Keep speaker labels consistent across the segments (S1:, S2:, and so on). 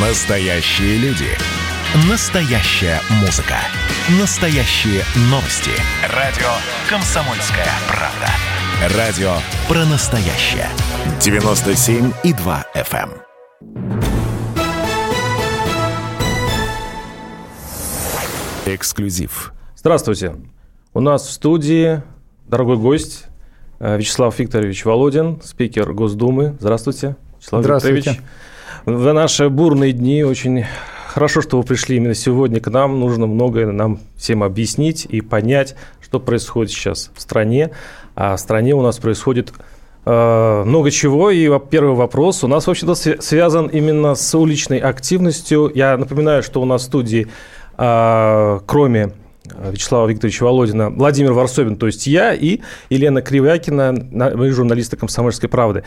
S1: Настоящие люди. Настоящая музыка. Настоящие новости. Радио «Комсомольская правда». Радио про настоящее. 97,2 FM. эм. Эксклюзив.
S2: Здравствуйте. У нас в студии дорогой гость э, Вячеслав Викторович Володин, спикер Госдумы. Здравствуйте, Вячеслав
S3: Здравствуйте.
S2: Викторович. В наши бурные дни очень хорошо, что вы пришли именно сегодня к нам. Нужно многое нам всем объяснить и понять, что происходит сейчас в стране. А в стране у нас происходит э, много чего. И первый вопрос у нас вообще-то связан именно с уличной активностью. Я напоминаю, что у нас в студии, э, кроме Вячеслава Викторовича Володина, Владимир Варсобин, то есть я, и Елена Кривякина, мы журналисты «Комсомольской правды».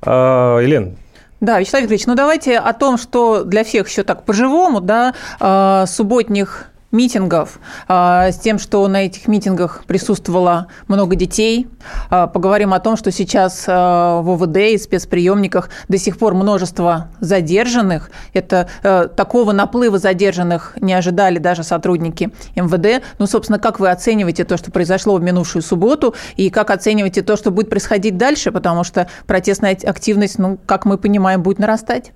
S2: Э, Елена,
S4: да, Вячеслав Викторович, ну давайте о том, что для всех еще так по-живому, да, э, субботних митингов, а, с тем, что на этих митингах присутствовало много детей. А, поговорим о том, что сейчас а, в ОВД и спецприемниках до сих пор множество задержанных. Это э, такого наплыва задержанных не ожидали даже сотрудники МВД. Ну, собственно, как вы оцениваете то, что произошло в минувшую субботу, и как оцениваете то, что будет происходить дальше, потому что протестная активность, ну, как мы понимаем, будет нарастать?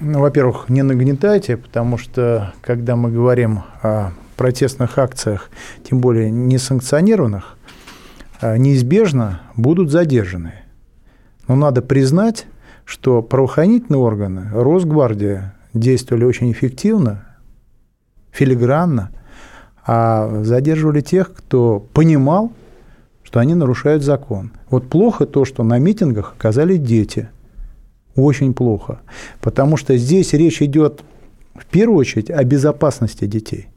S3: Ну, во-первых, не нагнетайте, потому что когда мы говорим о протестных акциях, тем более несанкционированных, а, неизбежно будут задержаны. Но надо признать, что правоохранительные органы, Росгвардия действовали очень эффективно, филигранно, а задерживали тех, кто понимал, что они нарушают закон. Вот плохо то, что на митингах оказались дети – очень плохо. Потому что здесь речь идет в первую очередь о безопасности детей.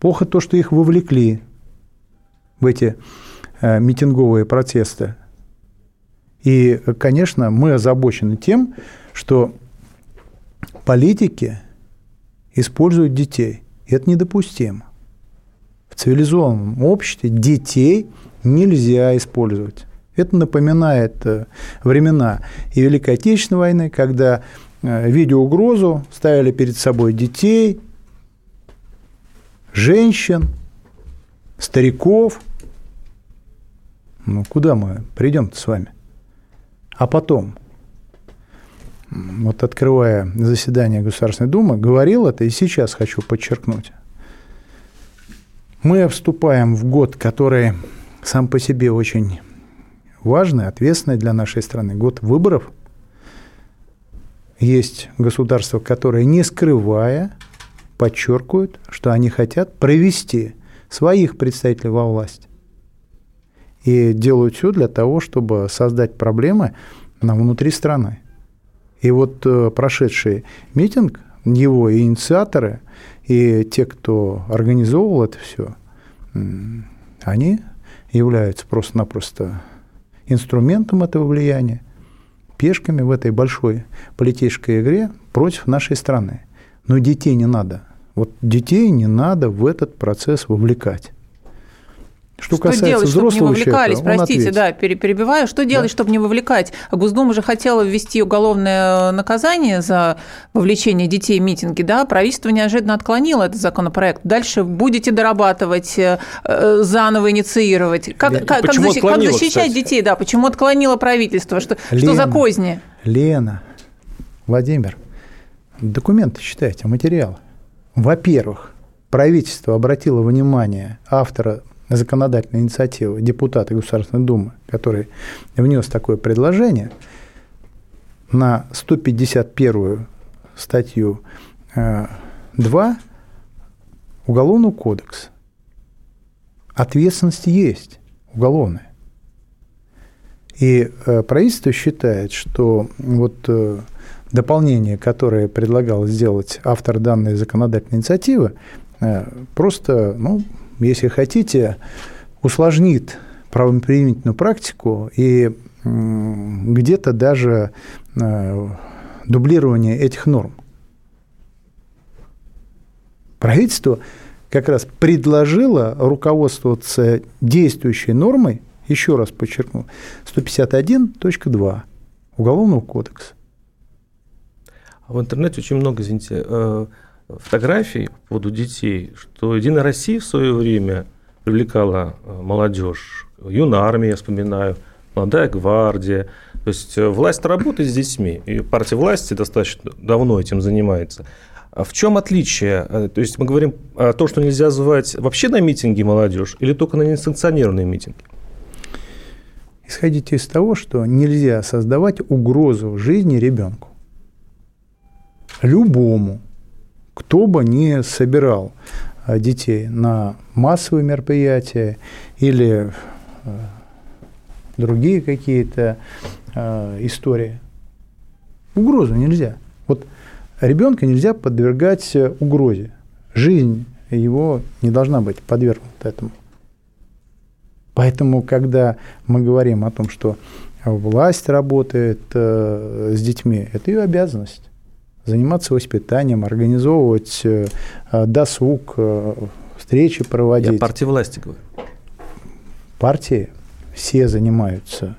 S3: Плохо то, что их вовлекли в эти э, митинговые протесты. И, конечно, мы озабочены тем, что политики используют детей. И это недопустимо. В цивилизованном обществе детей нельзя использовать. Это напоминает э, времена и Великой Отечественной войны, когда, э, видя угрозу, ставили перед собой детей, женщин, стариков. Ну, куда мы придем-то с вами? А потом, вот открывая заседание Государственной Думы, говорил это и сейчас хочу подчеркнуть. Мы вступаем в год, который сам по себе очень важный, ответственный для нашей страны год выборов. Есть государства, которые, не скрывая, подчеркивают, что они хотят провести своих представителей во власть. И делают все для того, чтобы создать проблемы на внутри страны. И вот э, прошедший митинг, его инициаторы, и те, кто организовывал это все, они являются просто-напросто инструментом этого влияния, пешками в этой большой политической игре против нашей страны. Но детей не надо. Вот детей не надо в этот процесс вовлекать.
S4: Что, что касается делать, чтобы не вовлекались, человека, простите, да, перебиваю, что делать, да? чтобы не вовлекать? Госдума же хотела ввести уголовное наказание за вовлечение детей в митинги, да, правительство неожиданно отклонило этот законопроект. Дальше будете дорабатывать, э, заново инициировать. Как, как, как, защищать, как защищать детей, да, почему отклонило правительство, что, Лена, что за козни?
S3: Лена, Владимир, документы читайте, материалы. Во-первых, правительство обратило внимание автора законодательной инициативы депутата Государственной Думы, который внес такое предложение, на 151 статью 2 э, Уголовного кодекса. Ответственность есть уголовная. И э, правительство считает, что вот э, дополнение, которое предлагал сделать автор данной законодательной инициативы, просто ну, если хотите, усложнит правоприменительную практику и где-то даже э, дублирование этих норм. Правительство как раз предложило руководствоваться действующей нормой, еще раз подчеркну, 151.2 Уголовного кодекса.
S2: А в интернете очень много, извините, э, фотографий по поводу детей, что Единая Россия в свое время привлекала э, молодежь, юная армия, я вспоминаю, молодая гвардия. То есть э, власть работает с детьми, и партия власти достаточно давно этим занимается. А в чем отличие? То есть мы говорим о том, что нельзя звать вообще на митинги молодежь или только на несанкционированные митинги?
S3: Исходите из того, что нельзя создавать угрозу жизни ребенку. Любому, кто бы не собирал а, детей на массовые мероприятия или а, другие какие-то а, истории. Угрозу нельзя. Вот ребенка нельзя подвергать угрозе. Жизнь его не должна быть подвергнута этому. Поэтому, когда мы говорим о том, что власть работает э, с детьми, это ее обязанность заниматься воспитанием, организовывать э, досуг, э, встречи проводить. Я
S2: партии власти говорю.
S3: Партии все занимаются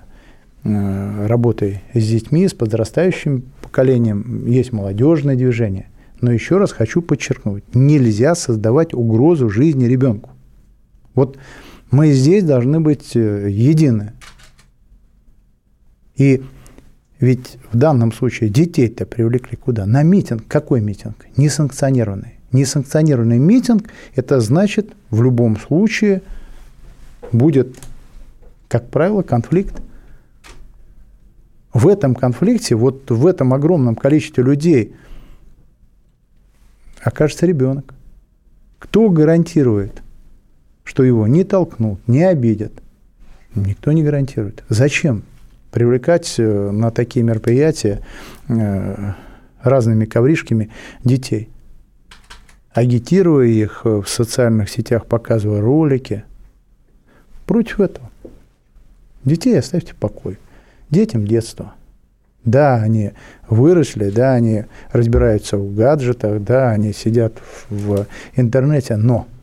S3: работой с детьми, с подрастающим поколением. Есть молодежное движение. Но еще раз хочу подчеркнуть, нельзя создавать угрозу жизни ребенку. Вот мы здесь должны быть э, едины. И ведь в данном случае детей-то привлекли куда? На митинг. Какой митинг? Несанкционированный. Несанкционированный митинг – это значит, в любом случае будет, как правило, конфликт. В этом конфликте, вот в этом огромном количестве людей окажется ребенок. Кто гарантирует, что его не толкнут, не обидят. Никто не гарантирует. Зачем привлекать э, на такие мероприятия э, разными ковришками детей? Агитируя их в социальных сетях, показывая ролики. Против этого. Детей оставьте в покое. Детям детство. Да, они выросли, да, они разбираются в гаджетах, да, они сидят в интернете, но –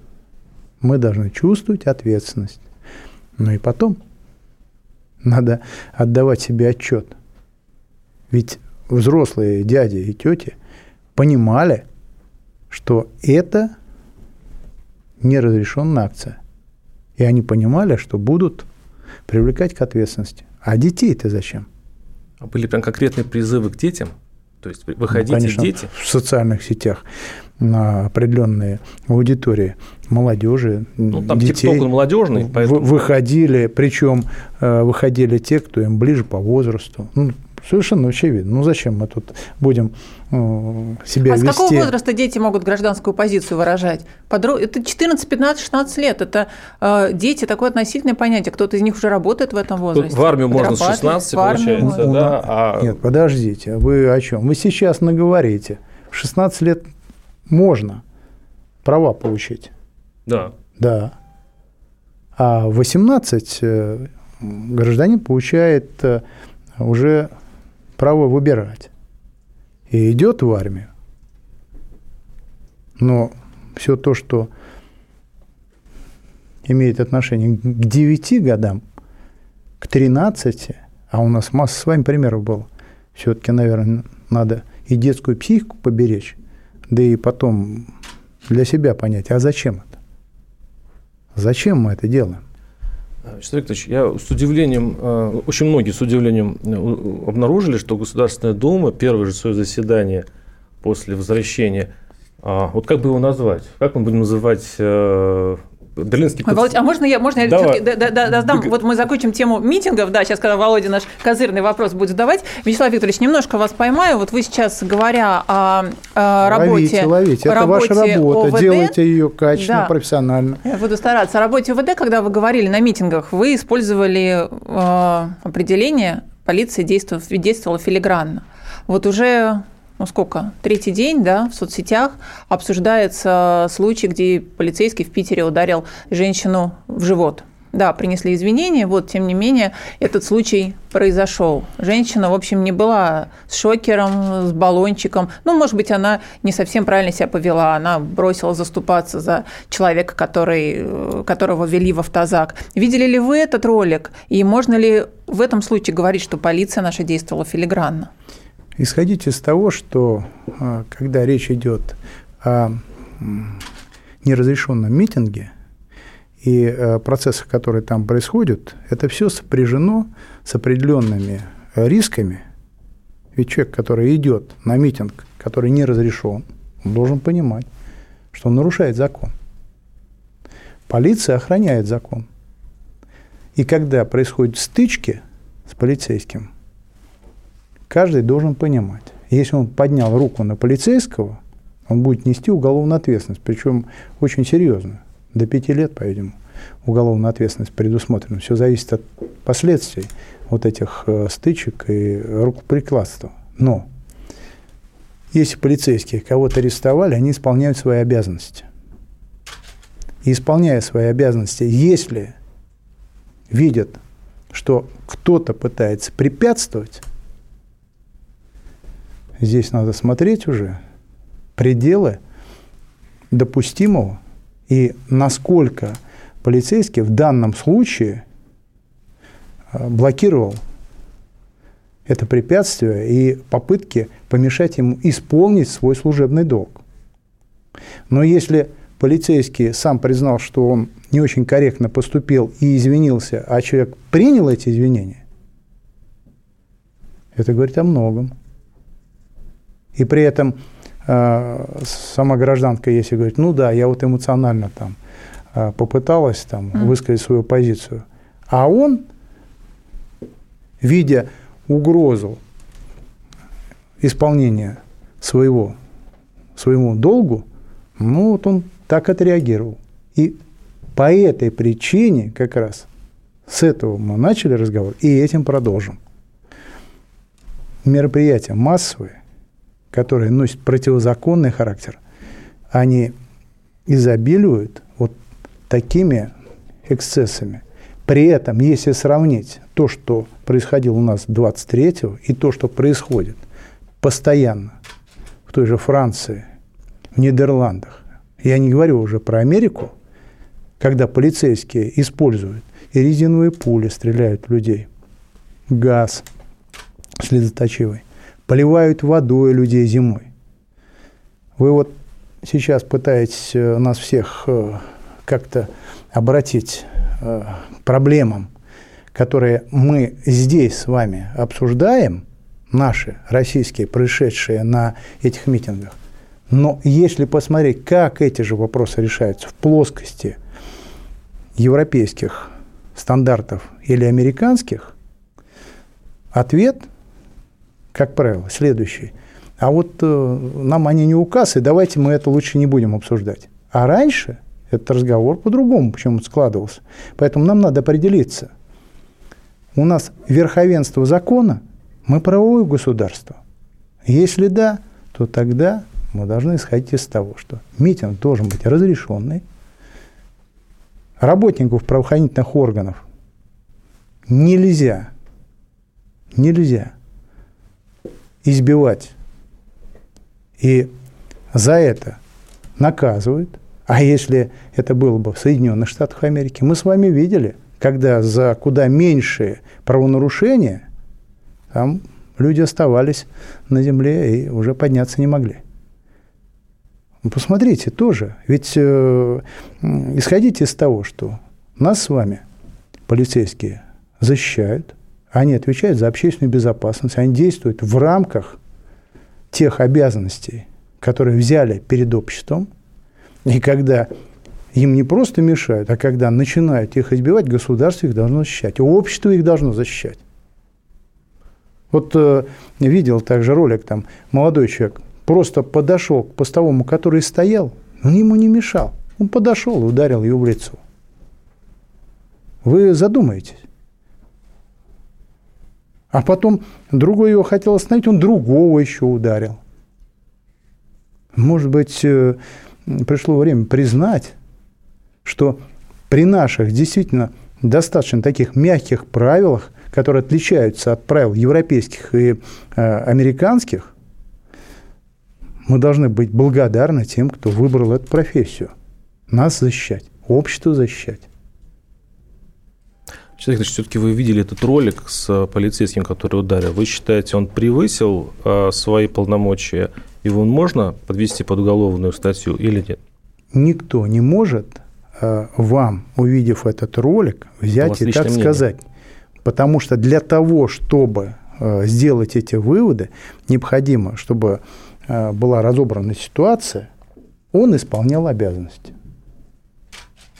S3: мы должны чувствовать ответственность. Ну и потом надо отдавать себе отчет. Ведь взрослые дяди и тети понимали, что это неразрешенная акция. И они понимали, что будут привлекать к ответственности. А детей-то зачем?
S2: А были прям конкретные призывы к детям? То есть выходите, ну, конечно, дети?
S3: В социальных сетях на определенные аудитории молодежи, ну, там детей.
S2: молодежный,
S3: поэтому... Выходили, причем э, выходили те, кто им ближе по возрасту. Ну, совершенно очевидно. Ну зачем мы тут будем э, себя а вести?
S4: с какого возраста дети могут гражданскую позицию выражать? Подру... Это 14, 15, 16 лет. Это э, дети такое относительное понятие. Кто-то из них уже работает в этом возрасте.
S2: В армию можно с 16, получается, да?
S3: А... Нет, подождите, вы о чем? Вы сейчас наговорите. В 16 лет можно права получить.
S2: Да.
S3: Да. А в 18 э, гражданин получает э, уже право выбирать. И идет в армию. Но все то, что имеет отношение к 9 годам, к 13, а у нас масса с вами примеров было, все-таки, наверное, надо и детскую психику поберечь, да и потом для себя понять, а зачем это? Зачем мы это делаем?
S2: Вячеслав Викторович, я с удивлением, э, очень многие с удивлением э, обнаружили, что Государственная Дума, первое же свое заседание после возвращения, а, вот как бы его назвать? Как мы будем называть
S4: Берлинский Ой, Володь, а можно я, можно я Давай. да, да, вот мы закончим тему митингов, да, сейчас, когда Володя наш козырный вопрос будет задавать. Вячеслав Викторович, немножко вас поймаю. Вот вы сейчас, говоря о, о работе...
S3: Ловите, ловите. Это работе ваша работа. ОВД, Делайте ее качественно, да. профессионально.
S4: Я буду стараться. О работе ОВД, когда вы говорили на митингах, вы использовали э, определение «полиция действовала, действовала филигранно». Вот уже ну сколько, третий день, да, в соцсетях обсуждается случай, где полицейский в Питере ударил женщину в живот. Да, принесли извинения, вот, тем не менее, этот случай произошел. Женщина, в общем, не была с шокером, с баллончиком. Ну, может быть, она не совсем правильно себя повела. Она бросила заступаться за человека, который, которого вели в автозак. Видели ли вы этот ролик? И можно ли в этом случае говорить, что полиция наша действовала филигранно?
S3: Исходить из того, что а, когда речь идет о неразрешенном митинге и э, процессах, которые там происходят, это все сопряжено с определенными рисками. Ведь человек, который идет на митинг, который не разрешен, он должен понимать, что он нарушает закон. Полиция охраняет закон. И когда происходят стычки с полицейским, каждый должен понимать, если он поднял руку на полицейского, он будет нести уголовную ответственность, причем очень серьезную, до пяти лет, по-видимому, уголовная ответственность предусмотрена. Все зависит от последствий вот этих э, стычек и рукоприкладства. Но если полицейские кого-то арестовали, они исполняют свои обязанности. И исполняя свои обязанности, если видят, что кто-то пытается препятствовать, здесь надо смотреть уже пределы допустимого и насколько полицейский в данном случае э, блокировал это препятствие и попытки помешать ему исполнить свой служебный долг. Но если полицейский сам признал, что он не очень корректно поступил и извинился, а человек принял эти извинения, это говорит о многом. И при этом э, сама гражданка, если говорит, ну да, я вот эмоционально там э, попыталась там mm. высказать свою позицию, а он, видя угрозу исполнения своего, своему долгу, ну вот он так отреагировал. И по этой причине как раз с этого мы начали разговор и этим продолжим. Мероприятия массовые, которые носят противозаконный характер, они изобилуют вот такими эксцессами. При этом, если сравнить то, что происходило у нас 23-го, и то, что происходит постоянно в той же Франции, в Нидерландах, я не говорю уже про Америку, когда полицейские используют и резиновые пули, стреляют в людей, газ слезоточивый, поливают водой людей зимой. Вы вот сейчас пытаетесь э, нас всех э, как-то обратить э, к проблемам, которые мы здесь с вами обсуждаем, наши российские, происшедшие на этих митингах, но если посмотреть, как эти же вопросы решаются в плоскости европейских стандартов или американских, ответ, как правило, следующий. А вот э, нам они не указ, и давайте мы это лучше не будем обсуждать. А раньше этот разговор по-другому почему складывался. Поэтому нам надо определиться. У нас верховенство закона, мы правовое государство. Если да, то тогда мы должны исходить из того, что митинг должен быть разрешенный, работников правоохранительных органов нельзя, нельзя избивать и за это наказывают. А если это было бы в Соединенных Штатах Америки, мы с вами видели, когда за куда меньшие правонарушения там люди оставались на земле и уже подняться не могли. Ну, посмотрите тоже. Ведь э, исходите из того, что нас с вами полицейские защищают, они отвечают за общественную безопасность, они действуют в рамках тех обязанностей, которые взяли перед обществом. И когда им не просто мешают, а когда начинают их избивать, государство их должно защищать, общество их должно защищать. Вот э, видел также ролик, там молодой человек просто подошел к постовому, который стоял, он ему не мешал. Он подошел и ударил его в лицо. Вы задумаетесь. А потом другой его хотел остановить, он другого еще ударил. Может быть, э, пришло время признать, что при наших действительно достаточно таких мягких правилах, которые отличаются от правил европейских и э, американских, мы должны быть благодарны тем, кто выбрал эту профессию. Нас защищать, общество защищать.
S2: Человек, все-таки вы видели этот ролик с полицейским, который ударил. Вы считаете, он превысил э, свои полномочия? Его можно подвести под уголовную статью или нет?
S3: Никто не может э, вам, увидев этот ролик, взять и так мнение. сказать. Потому что для того, чтобы э, сделать эти выводы, необходимо, чтобы э, была разобрана ситуация, он исполнял обязанности.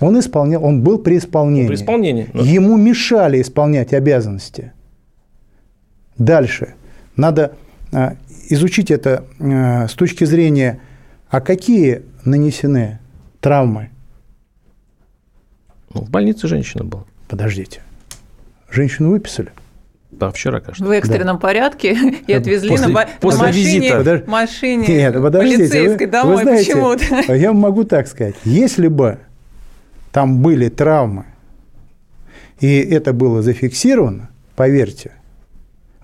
S3: Он исполнял, он был при исполнении.
S2: При исполнении.
S3: Но... Ему мешали исполнять обязанности. Дальше. Надо а, изучить это а, с точки зрения, а какие нанесены травмы?
S2: Ну, в больнице женщина была.
S3: Подождите. Женщину выписали?
S2: Да, вчера, кажется.
S4: В экстренном да. порядке и отвезли после, на, после на машине, визита. Подож... машине Нет,
S3: подождите,
S4: полицейской
S3: вы,
S4: домой.
S3: Вы знаете, Почему-то. Я могу так сказать. Если бы там были травмы, и это было зафиксировано, поверьте,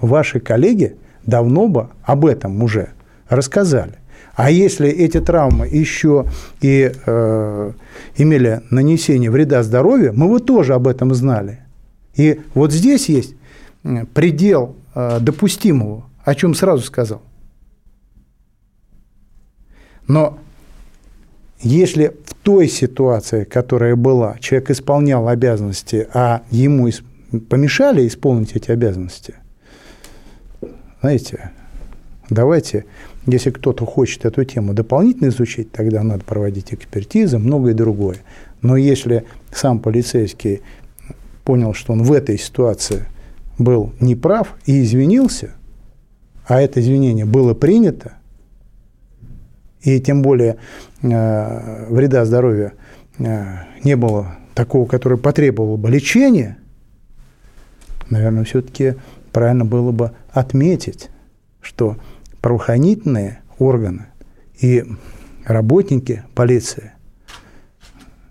S3: ваши коллеги давно бы об этом уже рассказали. А если эти травмы еще и э, имели нанесение вреда здоровью, мы бы тоже об этом знали. И вот здесь есть предел э, допустимого, о чем сразу сказал. Но если в той ситуации, которая была, человек исполнял обязанности, а ему помешали исполнить эти обязанности, знаете, давайте, если кто-то хочет эту тему дополнительно изучить, тогда надо проводить экспертизы, многое другое. Но если сам полицейский понял, что он в этой ситуации был неправ и извинился, а это извинение было принято, и тем более э, вреда здоровью э, не было такого, которое потребовало бы лечения, наверное, все-таки правильно было бы отметить, что правоохранительные органы и работники полиции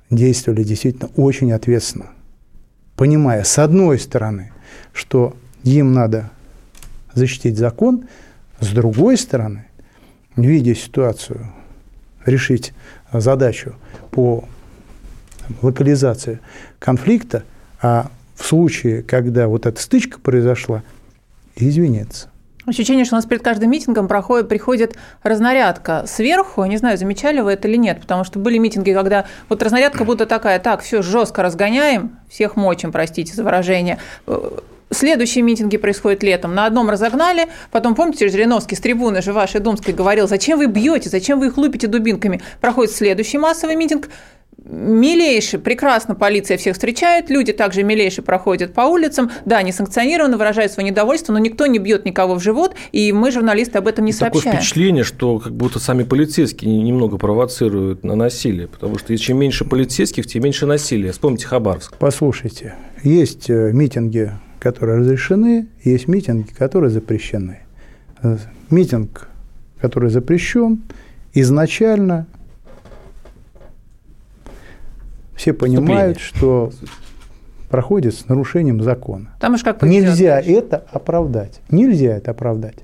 S3: действовали действительно очень ответственно, понимая, с одной стороны, что им надо защитить закон, с другой стороны, видя ситуацию, решить задачу по локализации конфликта, а в случае, когда вот эта стычка произошла, извиниться.
S4: Ощущение, что у нас перед каждым митингом проходит, приходит разнарядка сверху. Не знаю, замечали вы это или нет, потому что были митинги, когда вот разнарядка будто такая, так, все жестко разгоняем, всех мочим, простите за выражение, Следующие митинги происходят летом. На одном разогнали, потом, помните, Жириновский с трибуны же вашей Думской говорил, зачем вы бьете, зачем вы их лупите дубинками. Проходит следующий массовый митинг, милейший, прекрасно полиция всех встречает, люди также милейшие проходят по улицам, да, не санкционированно выражают свое недовольство, но никто не бьет никого в живот, и мы, журналисты, об этом не
S2: Такое
S4: сообщаем.
S2: Такое впечатление, что как будто сами полицейские немного провоцируют на насилие, потому что чем меньше полицейских, тем меньше насилия. Вспомните Хабаровск.
S3: Послушайте, есть э, митинги которые разрешены, есть митинги, которые запрещены. Э, митинг, который запрещен, изначально все понимают, что проходит с нарушением закона.
S4: Там уж как
S3: Нельзя это оправдать. Нельзя это оправдать.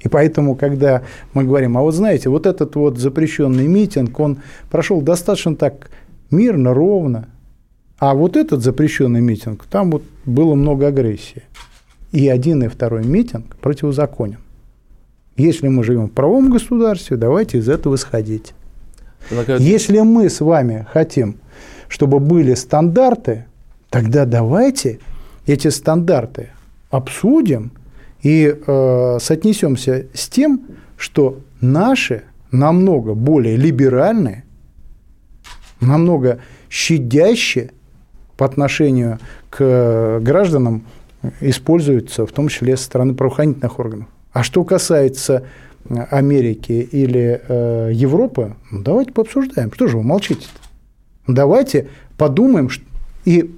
S3: И поэтому, когда мы говорим, а вот знаете, вот этот вот запрещенный митинг, он прошел достаточно так мирно, ровно, а вот этот запрещенный митинг, там вот было много агрессии. И один и второй митинг противозаконен. Если мы живем в правом государстве, давайте из этого исходить. Если мы с вами хотим, чтобы были стандарты, тогда давайте эти стандарты обсудим и э, соотнесемся с тем, что наши намного более либеральные, намного щадящие по отношению к гражданам используются, в том числе со стороны правоохранительных органов. А что касается Америки или э, Европы, ну, давайте пообсуждаем. Что же вы молчите -то? Давайте подумаем и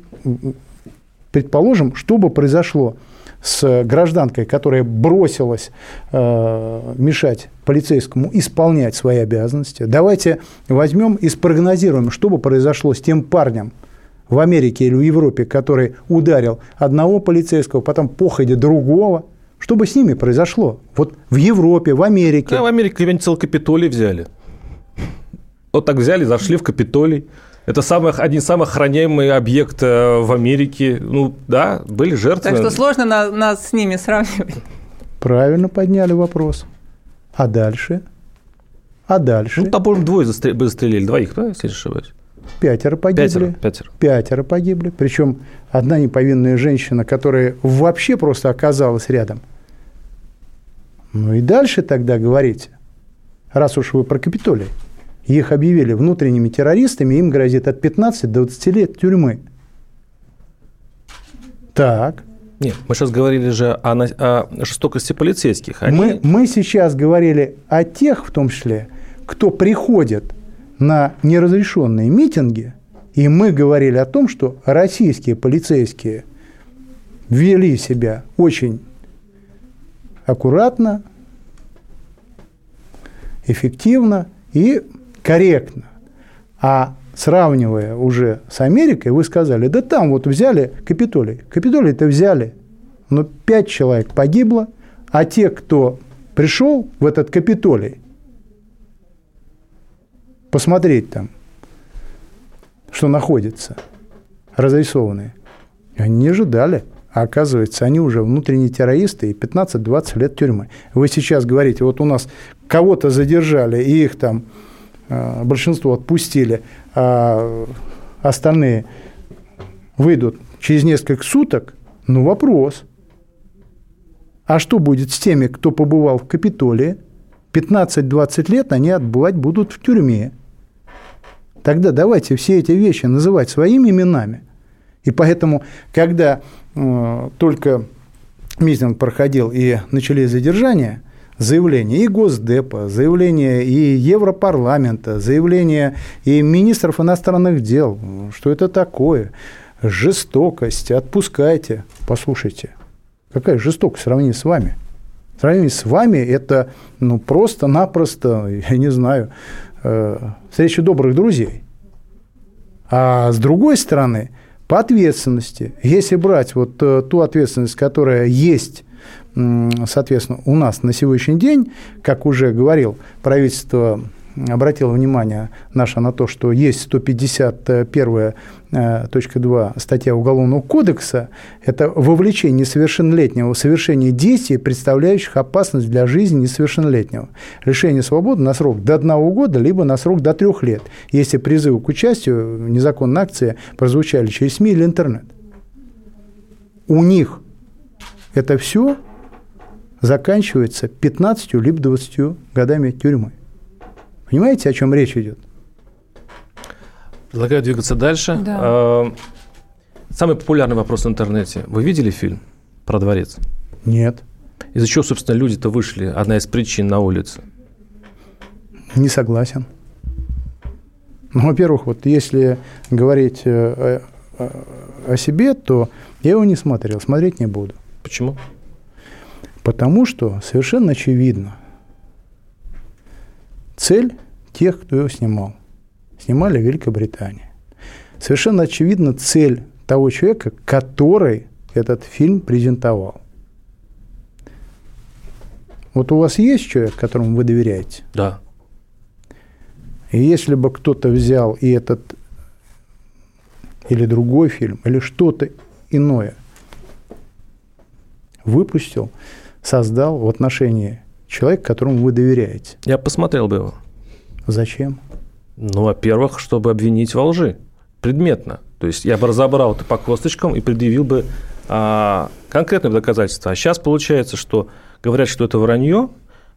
S3: предположим, что бы произошло с гражданкой, которая бросилась э, мешать полицейскому исполнять свои обязанности. Давайте возьмем и спрогнозируем, что бы произошло с тем парнем, в Америке или в Европе, который ударил одного полицейского, потом походе другого, что бы с ними произошло? Вот в Европе, в Америке.
S2: Да, в Америке где-нибудь целый Капитолий взяли. Вот так взяли, зашли в Капитолий. Это самый, один из самых охраняемых объектов в Америке. Ну, да, были жертвы.
S4: Так что сложно на, нас с ними сравнивать.
S3: Правильно подняли вопрос. А дальше? А дальше?
S2: Ну, там, по-моему, двое застрелили, двоих, да, если не ошибаюсь?
S3: Пятеро погибли.
S2: Пятеро, пятеро.
S3: Пятеро погибли. Причем одна неповинная женщина, которая вообще просто оказалась рядом. Ну и дальше тогда говорите, раз уж вы про Капитолий, их объявили внутренними террористами, им грозит от 15 до 20 лет тюрьмы. Так.
S2: Нет, мы сейчас говорили же о, о жестокости полицейских.
S3: Они... Мы, мы сейчас говорили о тех, в том числе, кто приходит на неразрешенные митинги, и мы говорили о том, что российские полицейские вели себя очень аккуратно, эффективно и корректно. А сравнивая уже с Америкой, вы сказали, да там вот взяли Капитолий. Капитолий-то взяли, но пять человек погибло, а те, кто пришел в этот Капитолий, посмотреть там, что находится, разрисованные, они не ожидали. А оказывается, они уже внутренние террористы и 15-20 лет тюрьмы. Вы сейчас говорите, вот у нас кого-то задержали, и их там э, большинство отпустили, а остальные выйдут через несколько суток, ну вопрос. А что будет с теми, кто побывал в Капитолии? 15-20 лет они отбывать будут в тюрьме. Тогда давайте все эти вещи называть своими именами. И поэтому, когда э, только митинг проходил и начались задержания, заявления и Госдепа, заявления и Европарламента, заявления и министров иностранных дел, что это такое, жестокость, отпускайте. Послушайте, какая жестокость в сравнении с вами? В сравнении с вами это ну, просто-напросто, я не знаю, э, встреча добрых друзей. А с другой стороны – по ответственности, если брать вот э, ту ответственность, которая есть, соответственно, у нас на сегодняшний день, как уже говорил, правительство обратила внимание наше на то, что есть 151.2 э, статья Уголовного кодекса, это вовлечение несовершеннолетнего в совершение действий, представляющих опасность для жизни несовершеннолетнего. Лишение свободы на срок до одного года, либо на срок до трех лет, если призывы к участию в незаконной акции прозвучали через СМИ или интернет. У них это все заканчивается 15 либо 20 годами тюрьмы. Понимаете, о чем речь идет?
S2: Предлагаю двигаться дальше. Да. А, самый популярный вопрос в интернете. Вы видели фильм про дворец?
S3: Нет.
S2: Из-за чего, собственно, люди-то вышли? Одна из причин на улице.
S3: Не согласен. Ну, во-первых, вот если говорить э, о, о себе, то я его не смотрел, смотреть не буду.
S2: Почему?
S3: Потому что совершенно очевидно – Цель тех, кто его снимал. Снимали в Великобритании. Совершенно очевидно цель того человека, который этот фильм презентовал. Вот у вас есть человек, которому вы доверяете?
S2: Да.
S3: И если бы кто-то взял и этот или другой фильм, или что-то иное выпустил, создал в отношении человек, которому вы доверяете.
S2: Я посмотрел бы его.
S3: Зачем?
S2: Ну, во-первых, чтобы обвинить во лжи. Предметно. То есть я бы разобрал это по косточкам и предъявил бы а, конкретные доказательства. А сейчас получается, что говорят, что это вранье,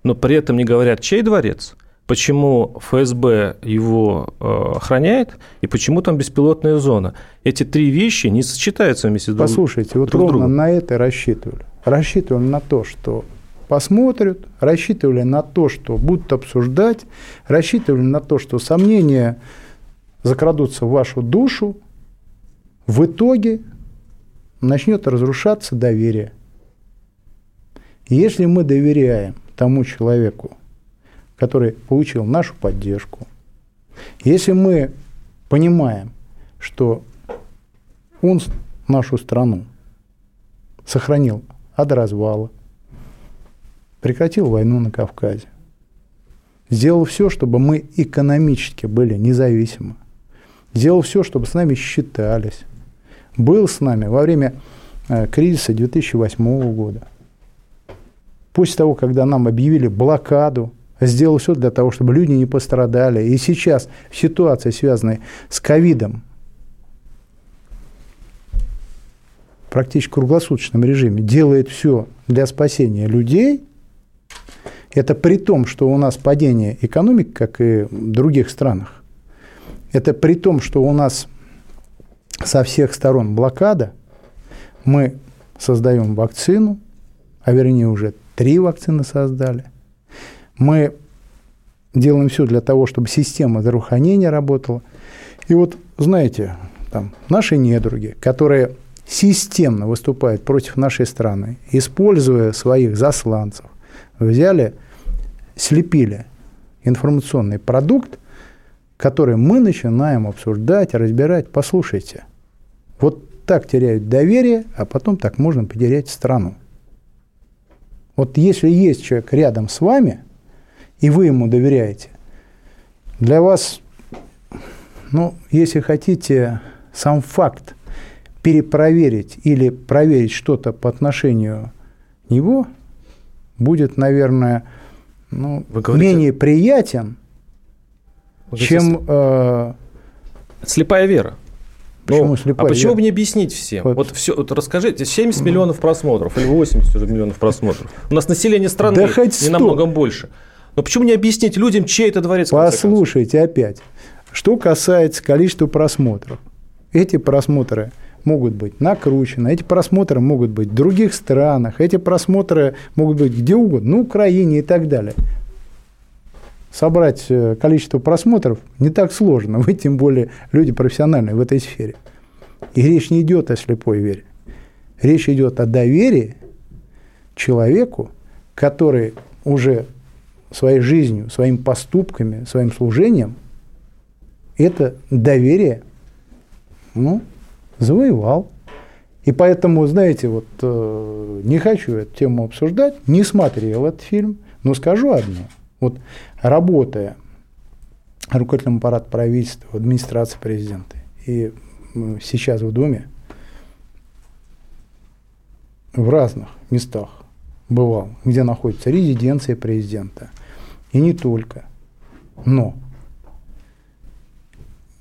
S2: но при этом не говорят, чей дворец, почему ФСБ его э, охраняет и почему там беспилотная зона. Эти три вещи не сочетаются вместе с
S3: друг Послушайте, вот друг ровно другом. на это рассчитывали. Рассчитывали на то, что посмотрят, рассчитывали на то, что будут обсуждать, рассчитывали на то, что сомнения закрадутся в вашу душу, в итоге начнет разрушаться доверие. если мы доверяем тому человеку, который получил нашу поддержку, если мы понимаем, что он нашу страну сохранил от развала, прекратил войну на Кавказе, сделал все, чтобы мы экономически были независимы, делал все, чтобы с нами считались, был с нами во время э, кризиса 2008 года. После того, когда нам объявили блокаду, сделал все для того, чтобы люди не пострадали. И сейчас в ситуации, связанной с ковидом, практически круглосуточном режиме делает все для спасения людей, это при том, что у нас падение экономики, как и в других странах. Это при том, что у нас со всех сторон блокада. Мы создаем вакцину, а вернее уже три вакцины создали. Мы делаем все для того, чтобы система здравоохранения работала. И вот, знаете, там, наши недруги, которые системно выступают против нашей страны, используя своих засланцев, взяли, слепили информационный продукт, который мы начинаем обсуждать, разбирать. Послушайте, вот так теряют доверие, а потом так можно потерять страну. Вот если есть человек рядом с вами, и вы ему доверяете, для вас, ну, если хотите, сам факт перепроверить или проверить что-то по отношению него будет, наверное, ну, говорите, менее приятен, чем... Э,
S2: слепая вера. Почему ну, слепая? А почему бы не объяснить всем? Вот, вот все, вот расскажите, 70 миллионов просмотров или 80 уже миллионов просмотров. У нас население страны да хоть не намного больше. Но почему не объяснить людям, чей это дворец?
S3: Послушайте опять. Что касается количества просмотров. Эти просмотры могут быть накручены, эти просмотры могут быть в других странах, эти просмотры могут быть где угодно, на Украине и так далее. Собрать э, количество просмотров не так сложно, вы тем более люди профессиональные в этой сфере. И речь не идет о слепой вере. Речь идет о доверии человеку, который уже своей жизнью, своими поступками, своим служением это доверие ну, завоевал. И поэтому, знаете, вот э, не хочу эту тему обсуждать, не смотрел этот фильм, но скажу одно. Вот работая руководителем аппарата правительства, администрации президента и сейчас в Доме, в разных местах бывал, где находится резиденция президента, и не только. Но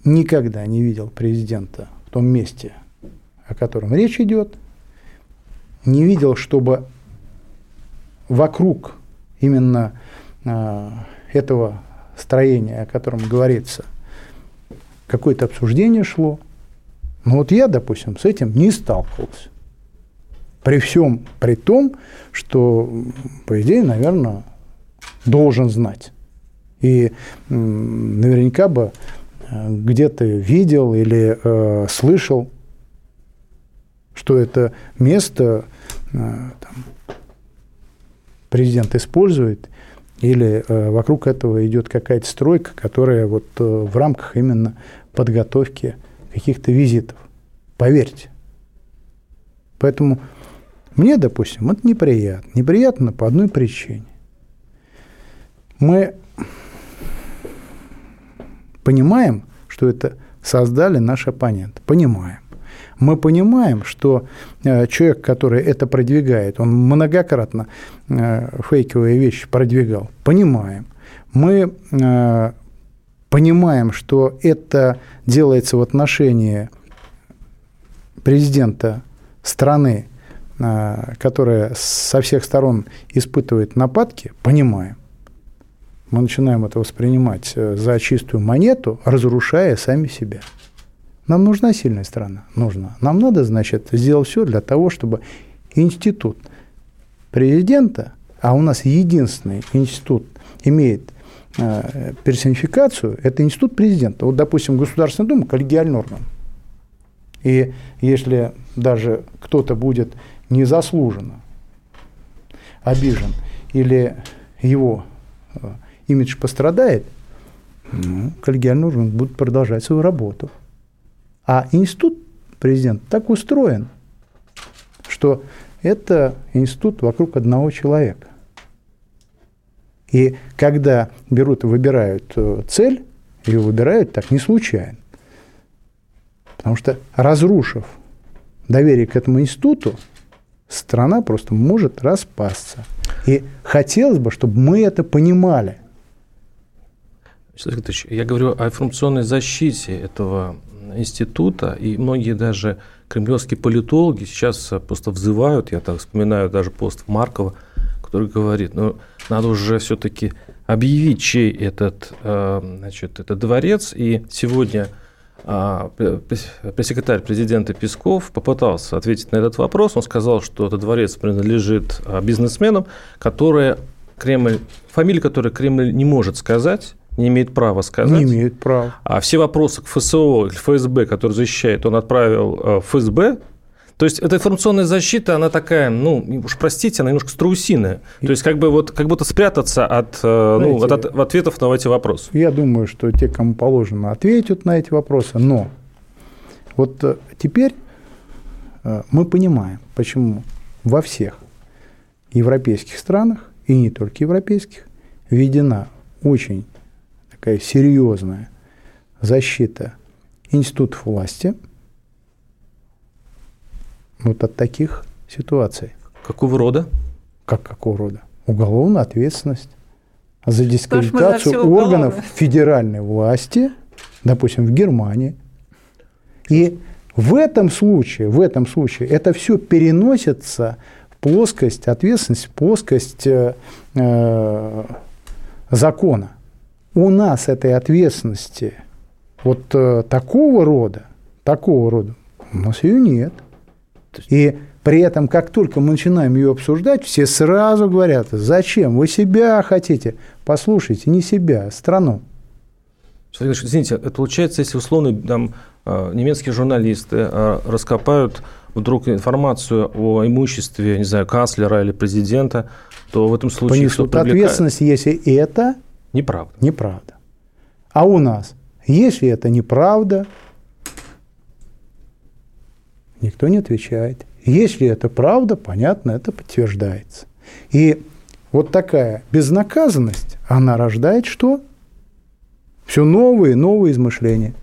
S3: никогда не видел президента том месте, о котором речь идет, не видел, чтобы вокруг именно э, этого строения, о котором говорится, какое-то обсуждение шло. Но вот я, допустим, с этим не сталкивался. При всем при том, что, по идее, наверное, должен знать. И наверняка бы где-то видел или э, слышал, что это место э, там, президент использует, или э, вокруг этого идет какая-то стройка, которая вот э, в рамках именно подготовки каких-то визитов. Поверьте. Поэтому мне, допустим, это неприятно. Неприятно по одной причине. Мы понимаем, что это создали наши оппоненты. Понимаем. Мы понимаем, что э, человек, который это продвигает, он многократно э, фейковые вещи продвигал. Понимаем. Мы э, понимаем, что это делается в отношении президента страны, которая со всех сторон испытывает нападки, понимаем мы начинаем это воспринимать э, за чистую монету, разрушая сами себя. Нам нужна сильная страна? Нужна. Нам надо, значит, сделать все для того, чтобы институт президента, а у нас единственный институт имеет э, персонификацию, это институт президента. Вот, допустим, Государственная Дума – коллегиальный орган. И если даже кто-то будет незаслуженно обижен или его э, имидж пострадает, ну, коллегиальный орган будет продолжать свою работу. А институт президент так устроен, что это институт вокруг одного человека. И когда берут и выбирают э, цель, ее выбирают так не случайно. Потому что разрушив доверие к этому институту, страна просто может распасться. И хотелось бы, чтобы мы это понимали.
S2: Я говорю о информационной защите этого института, и многие даже кремлевские политологи сейчас просто взывают, я так вспоминаю даже пост Маркова, который говорит, ну, надо уже все-таки объявить, чей этот, э, значит, этот дворец, и сегодня а, пресс-секретарь президента Песков попытался ответить на этот вопрос. Он сказал, что этот дворец принадлежит а, бизнесменам, которые Кремль, фамилии, которые Кремль не может сказать, не имеет права сказать.
S3: Не имеет права.
S2: А все вопросы к ФСО или ФСБ, который защищает, он отправил в ФСБ, то есть эта информационная защита, она такая, ну, уж простите, она немножко страусиная. То есть как бы вот как будто спрятаться от, э, ну, Знаете, от, от ответов на эти вопросы.
S3: Я думаю, что те, кому положено, ответят на эти вопросы. Но вот э, теперь э, мы понимаем, почему во всех европейских странах, и не только европейских, введена очень такая серьезная защита институтов власти – вот от таких ситуаций.
S2: Какого рода?
S3: Как какого рода? Уголовная ответственность за дискредитацию органов федеральной власти, допустим, в Германии. И в этом случае, в этом случае это все переносится в плоскость ответственности, в плоскость э, э, закона. У нас этой ответственности вот э, такого рода, такого рода, у нас ее нет – и при этом, как только мы начинаем ее обсуждать, все сразу говорят, зачем? Вы себя хотите? Послушайте, не себя, а страну.
S2: Извините, это получается, если условно там, а, немецкие журналисты а, раскопают вдруг информацию о имуществе, не знаю, канцлера или президента, то в этом случае...
S3: Понесут ответственность, если это...
S2: Неправда.
S3: Неправда. А у нас, если это неправда, Никто не отвечает. Если это правда, понятно, это подтверждается. И вот такая безнаказанность, она рождает что? Все новые, новые измышления.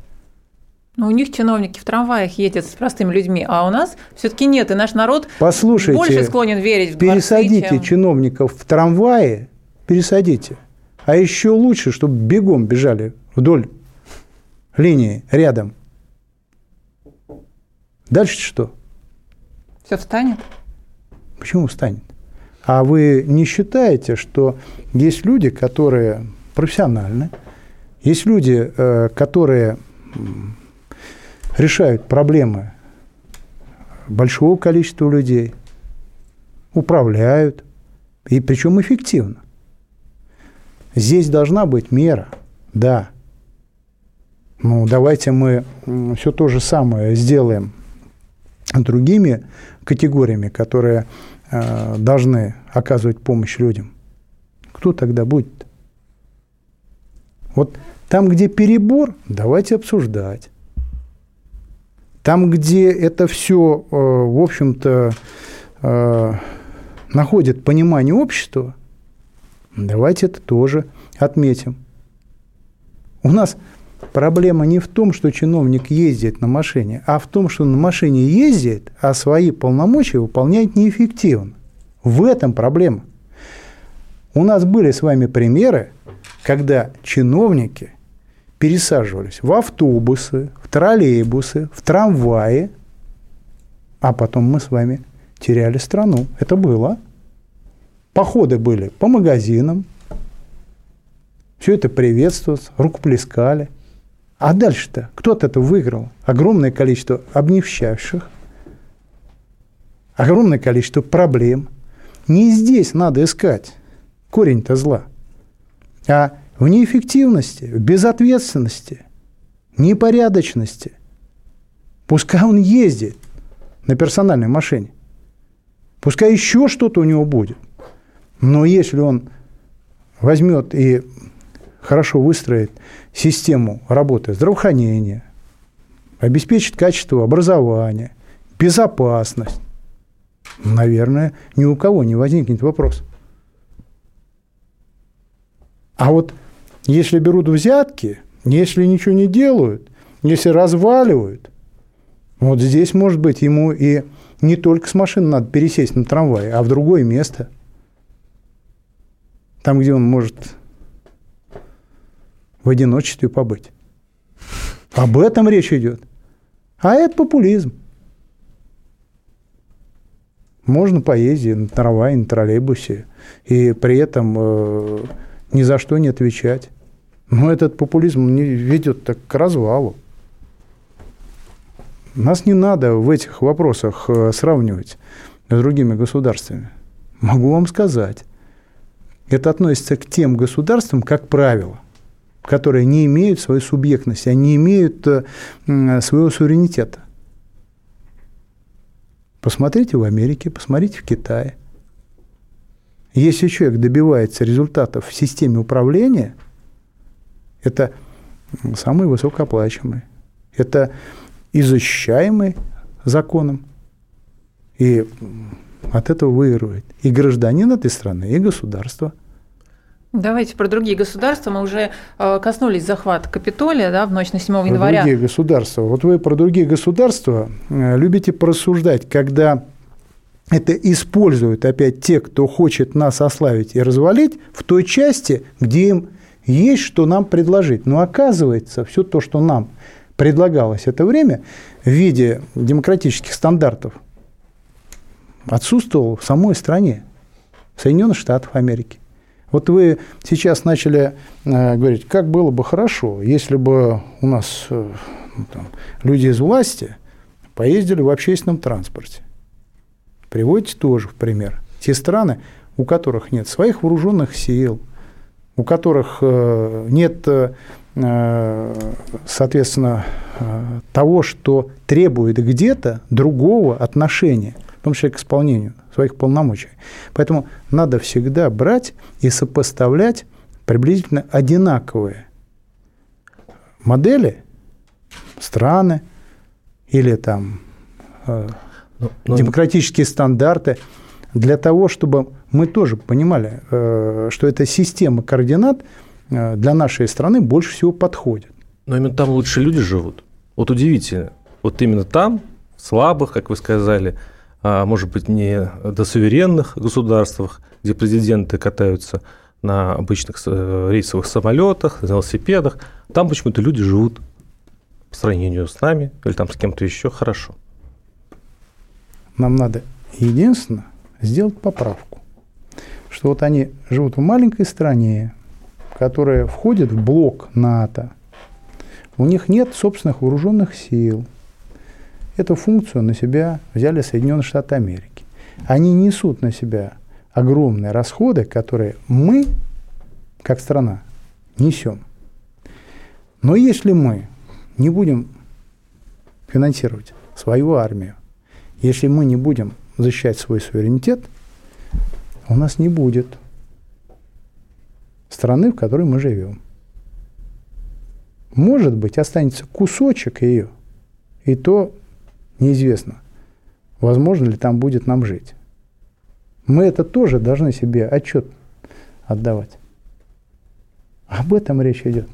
S4: Но у них чиновники в трамваях ездят с простыми людьми, а у нас все-таки нет, и наш народ
S3: Послушайте,
S4: больше склонен верить в
S3: Пересадите дворцы, чем... чиновников в трамвае, пересадите. А еще лучше, чтобы бегом бежали вдоль линии рядом – Дальше что?
S4: Все встанет?
S3: Почему встанет? А вы не считаете, что есть люди, которые профессиональны, есть люди, э, которые решают проблемы большого количества людей, управляют, и причем эффективно. Здесь должна быть мера, да. Ну, давайте мы все то же самое сделаем другими категориями, которые э, должны оказывать помощь людям, кто тогда будет? Вот там, где перебор, давайте обсуждать. Там, где это все, э, в общем-то, э, находит понимание общества, давайте это тоже отметим. У нас Проблема не в том, что чиновник ездит на машине, а в том, что на машине ездит, а свои полномочия выполняет неэффективно. В этом проблема. У нас были с вами примеры, когда чиновники пересаживались в автобусы, в троллейбусы, в трамваи, а потом мы с вами теряли страну. Это было. Походы были по магазинам, все это приветствовалось, рукоплескали. А дальше-то кто-то это выиграл. Огромное количество обнищавших, огромное количество проблем. Не здесь надо искать корень-то зла, а в неэффективности, в безответственности, непорядочности. Пускай он ездит на персональной машине, пускай еще что-то у него будет. Но если он возьмет и хорошо выстроит систему работы здравоохранения, обеспечит качество образования, безопасность, наверное, ни у кого не возникнет вопрос. А вот если берут взятки, если ничего не делают, если разваливают, Вот здесь, может быть, ему и не только с машины надо пересесть на трамвай, а в другое место. Там, где он может в одиночестве побыть. Об этом речь идет. А это популизм. Можно поездить на трамвае, на троллейбусе, и при этом э, ни за что не отвечать. Но этот популизм не ведет так к развалу. Нас не надо в этих вопросах э, сравнивать с другими государствами. Могу вам сказать, это относится к тем государствам, как правило, которые не имеют своей субъектности, они имеют э, своего суверенитета. Посмотрите в Америке, посмотрите в Китае. Если человек добивается результатов в системе управления, это самый высокооплачиваемый. Это и защищаемый законом. И от этого выигрывает и гражданин этой страны, и государство.
S4: Давайте про другие государства. Мы уже э, коснулись захвата Капитолия да, в ночь на 7 про января.
S3: Другие государства. Вот вы про другие государства э, любите порассуждать, когда это используют опять те, кто хочет нас ославить и развалить, в той части, где им есть что нам предложить. Но оказывается, все то, что нам предлагалось это время в виде демократических стандартов, отсутствовало в самой стране, Соединенных Штатов Америки. Вот вы сейчас начали э, говорить, как было бы хорошо, если бы у нас э, ну, там, люди из власти поездили в общественном транспорте. Приводите тоже в пример. Те страны, у которых нет своих вооруженных сил, у которых э, нет э, соответственно, э, того, что требует где-то другого отношения, том числе к исполнению своих полномочий. Поэтому надо всегда брать и сопоставлять приблизительно одинаковые модели, страны или там э, но, ну, но... Ну, демократические стандарты для того, чтобы мы тоже понимали, что эта система координат – Э, для нашей страны больше всего подходит.
S2: Но именно там лучше люди живут. Вот удивительно. Вот именно там, слабых, как вы сказали, а может быть, не до суверенных государствах, где президенты катаются на обычных э, рейсовых самолетах, на велосипедах, там почему-то люди живут по сравнению с нами или там с кем-то еще хорошо.
S3: Нам надо единственное сделать поправку, что вот они живут в маленькой стране, которые входят в блок НАТО, у них нет собственных вооруженных сил. Эту функцию на себя взяли Соединенные Штаты Америки. Они несут на себя огромные расходы, которые мы, как страна, несем. Но если мы не будем финансировать свою армию, если мы не будем защищать свой суверенитет, у нас не будет страны, в которой мы живем. Может быть, останется кусочек ее, и то неизвестно, возможно ли там будет нам жить. Мы это тоже должны себе отчет отдавать. Об этом речь идет.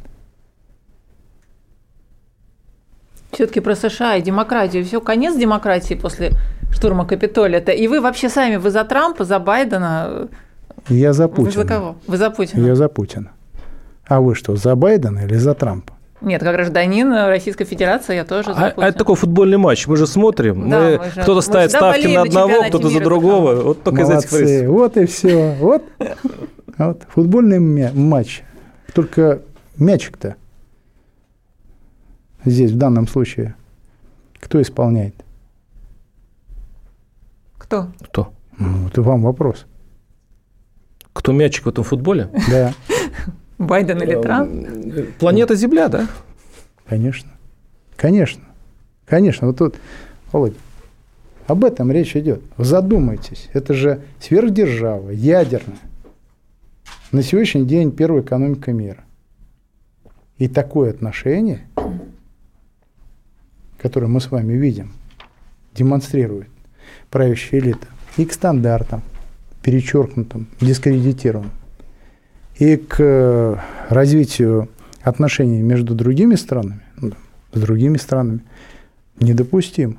S4: Все-таки про США и демократию. Все, конец демократии после штурма Капитолия. Это и вы вообще сами, вы за Трампа, за Байдена?
S3: Я за Путина. Вы
S4: за кого? Вы за Путина?
S3: Я за Путина. А вы что, за Байдена или за Трампа?
S4: Нет, как гражданин Российской Федерации я тоже за
S2: а, а это такой футбольный матч, мы же смотрим. Да, мы, мы же, кто-то ставит ставки на одного, кто-то за другого.
S3: Такого. Вот только Молодцы. из этих фраз. Вот и все. Вот, вот футбольный матч. Только мячик-то здесь в данном случае кто исполняет?
S4: Кто?
S2: Кто?
S3: Ну, это вам вопрос.
S2: Кто мячик в этом футболе?
S3: Да.
S4: Байден или Трамп?
S2: Планета Земля, да?
S3: Конечно. Конечно. Конечно. Вот тут, Володя, об этом речь идет. Задумайтесь. Это же сверхдержава, ядерная. На сегодняшний день первая экономика мира. И такое отношение, которое мы с вами видим, демонстрирует правящая элита и к стандартам, перечеркнутым, дискредитированным, и к э, развитию отношений между другими странами, ну, с другими странами, Недопустимо.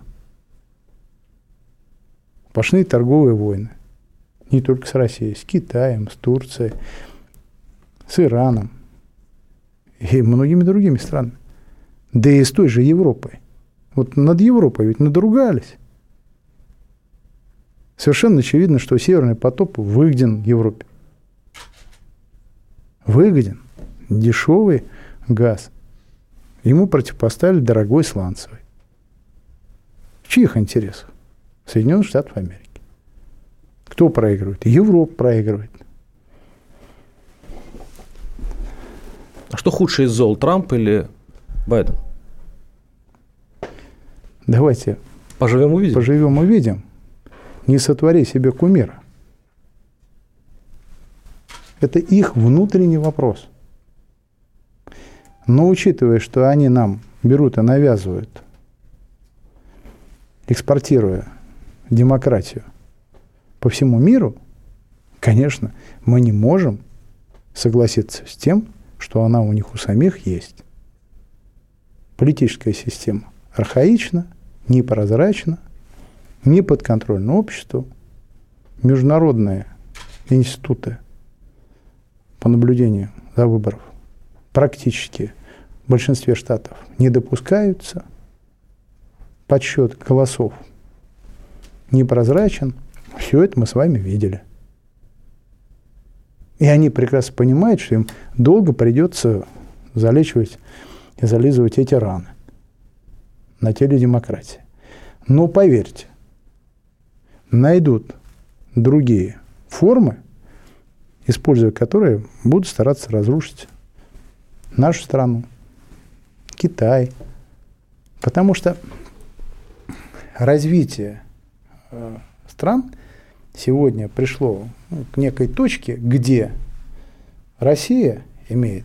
S3: Пошли торговые войны. Не только с Россией, с Китаем, с Турцией, с Ираном и многими другими странами. Да и с той же Европой. Вот над Европой ведь надругались. Совершенно очевидно, что Северный потоп выгоден Европе. Выгоден. Дешевый газ. Ему противопоставили дорогой сланцевый. В чьих интересах? Соединенных Штатов Америки. Кто проигрывает? Европа проигрывает.
S2: А что худшее из зол, Трамп или Байден?
S3: Давайте
S2: поживем увидим.
S3: Поживем увидим. Не сотвори себе кумира. Это их внутренний вопрос. Но учитывая, что они нам берут и навязывают, экспортируя демократию по всему миру, конечно, мы не можем согласиться с тем, что она у них у самих есть. Политическая система архаична, непрозрачна, не подконтрольна обществу. Международные институты по наблюдению за выборов практически в большинстве штатов не допускаются. Подсчет голосов непрозрачен. Все это мы с вами видели. И они прекрасно понимают, что им долго придется залечивать и зализывать эти раны на теле демократии. Но поверьте, найдут другие формы, используя которые будут стараться разрушить нашу страну, Китай. Потому что развитие э, стран сегодня пришло ну, к некой точке, где Россия имеет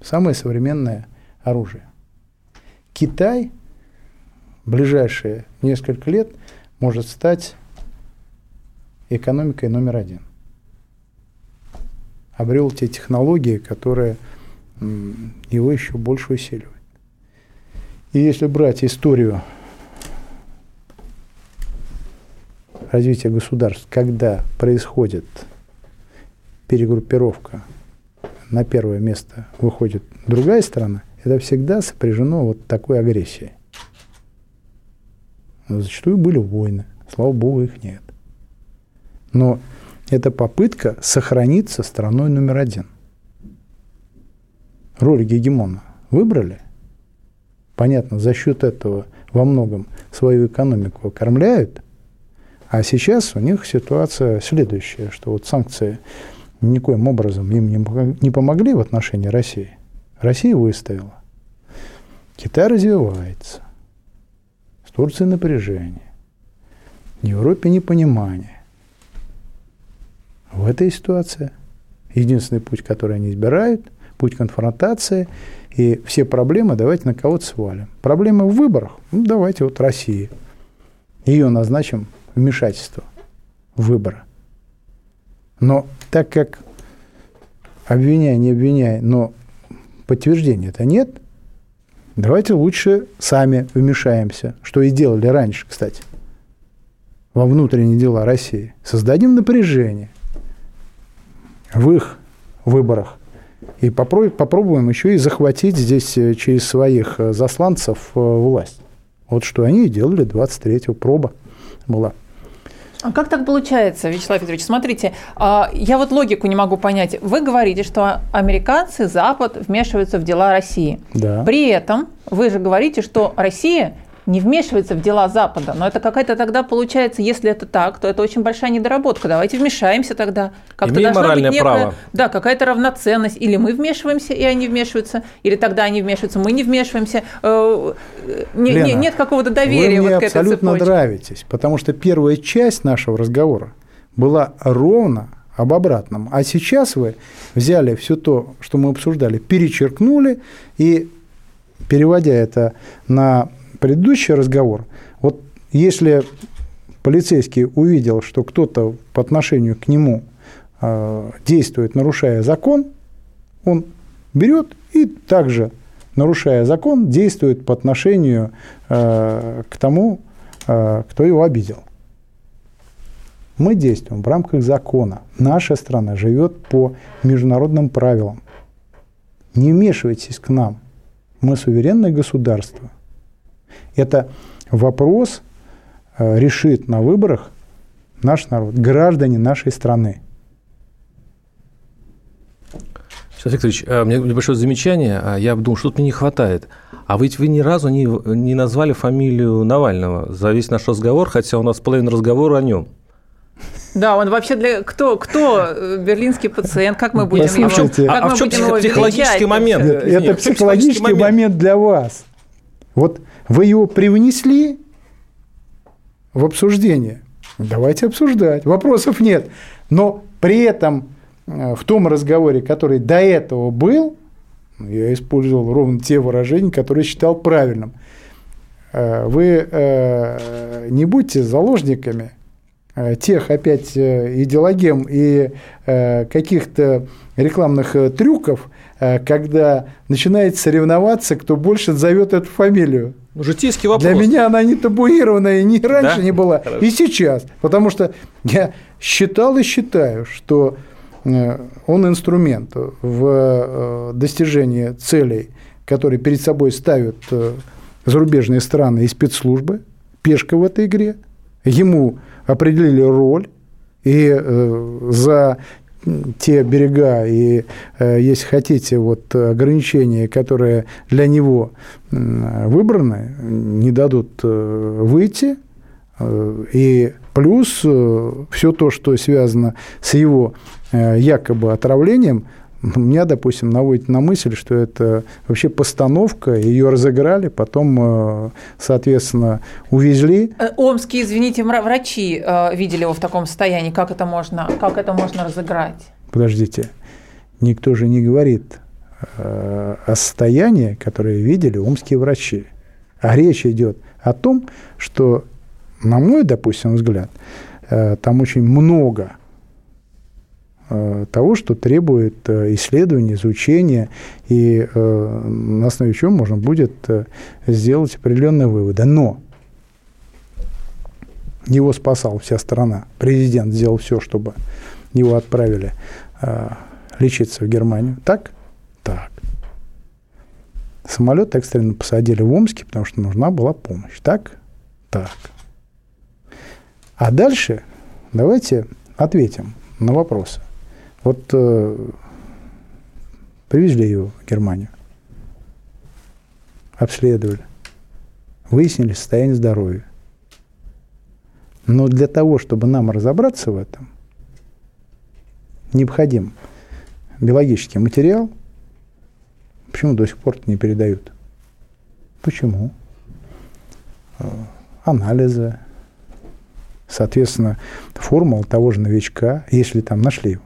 S3: самое современное оружие. Китай в ближайшие несколько лет может стать экономикой номер один. Обрел те технологии, которые его еще больше усиливают. И если брать историю развития государств, когда происходит перегруппировка, на первое место выходит другая страна, это всегда сопряжено вот такой агрессией. Но зачастую были войны, слава богу, их нет. Но это попытка сохраниться страной номер один. Роль гегемона выбрали. Понятно, за счет этого во многом свою экономику окормляют. А сейчас у них ситуация следующая, что вот санкции никоим образом им не помогли в отношении России. Россия выставила. Китай развивается. С Турцией напряжение. В Европе непонимание. В этой ситуации единственный путь, который они избирают, путь конфронтации, и все проблемы давайте на кого-то свалим. Проблемы в выборах, ну давайте вот России. Ее назначим вмешательство в выборы. Но так как обвиняй, не обвиняй, но подтверждения-то нет, давайте лучше сами вмешаемся, что и делали раньше, кстати, во внутренние дела России. Создадим напряжение, в их выборах. И попробуем еще и захватить здесь э, через своих э, засланцев э, власть. Вот что они и делали 23-го. Проба была.
S4: А как так получается, Вячеслав Петрович? Смотрите, а, я вот логику не могу понять. Вы говорите, что американцы, Запад вмешиваются в дела России.
S3: Да.
S4: При этом вы же говорите, что Россия не вмешивается в дела Запада. Но это какая-то тогда получается, если это так, то это очень большая недоработка. Давайте вмешаемся тогда.
S2: Как-то Имеем моральное некая, право.
S4: Да, какая-то равноценность. Или мы вмешиваемся, и они вмешиваются, или тогда они вмешиваются, мы не вмешиваемся. Э, не,
S3: Лена,
S4: не, нет какого-то доверия
S3: вы
S4: мне
S3: вот к этой абсолютно цепочке. нравитесь, потому что первая часть нашего разговора была ровно об обратном. А сейчас вы взяли все то, что мы обсуждали, перечеркнули и переводя это на предыдущий разговор, вот если полицейский увидел, что кто-то по отношению к нему э, действует, нарушая закон, он берет и также нарушая закон, действует по отношению э, к тому, э, кто его обидел. Мы действуем в рамках закона. Наша страна живет по международным правилам. Не вмешивайтесь к нам. Мы суверенное государство. Это вопрос э, решит на выборах наш народ, граждане нашей страны.
S2: Сейчас, Викторович, э, у меня небольшое замечание. А я думал, что тут мне не хватает. А ведь вы ни разу не, не назвали фамилию Навального за весь наш разговор, хотя у нас половина разговора о нем.
S4: Да, он вообще для кто кто э, берлинский пациент, как мы будем
S3: Послушайте,
S4: его, как
S2: а
S4: мы
S2: в чем
S4: будем его
S2: психологический
S4: величать?
S2: момент?
S3: Нет, это психологический момент?
S2: момент
S3: для вас. Вот вы его привнесли в обсуждение. Давайте обсуждать. Вопросов нет. Но при этом э, в том разговоре, который до этого был, я использовал ровно те выражения, которые считал правильным. Э, Вы э, не будьте заложниками тех опять идеологем и каких-то рекламных трюков, когда начинает соревноваться, кто больше зовет эту фамилию.
S2: Ну, Житейский вопрос.
S3: Для меня она не табуированная, ни раньше
S2: Да?
S3: не была,
S2: Хорошо.
S3: и сейчас. Потому что я считал и считаю, что э, он инструмент в э, достижении целей, которые перед собой ставят э, зарубежные страны и спецслужбы, пешка в этой игре. Ему определили роль, и э, за те берега и, э, если хотите, вот ограничения, которые для него выбраны, не дадут э, выйти. Э, И плюс все то, что связано с его якобы отравлением, меня, допустим, наводит на мысль, что это вообще постановка, ее разыграли, потом, э, соответственно, увезли.
S4: Э, Омские, извините, врачи э, видели его в таком состоянии. Как это можно, как это можно разыграть?
S3: Подождите, никто же не говорит о состоянии, которое видели омские врачи. А речь идет о том, что, на мой, допустим, взгляд, там очень много того, что требует э, исследования, изучения, и э, на основе чего можно будет э, сделать определенные выводы. Но его спасала вся страна. Президент сделал все, чтобы его отправили э, лечиться в Германию. Так? Так. Самолет экстренно посадили в Омске, потому что нужна была помощь. Так? Так. А дальше давайте ответим на вопросы. Вот э, привезли его в Германию, обследовали, выяснили состояние здоровья. Но для того, чтобы нам разобраться в этом, необходим биологический материал. Почему до сих пор не передают? Почему? Э, Анализы, соответственно, формула того же новичка, если там нашли его.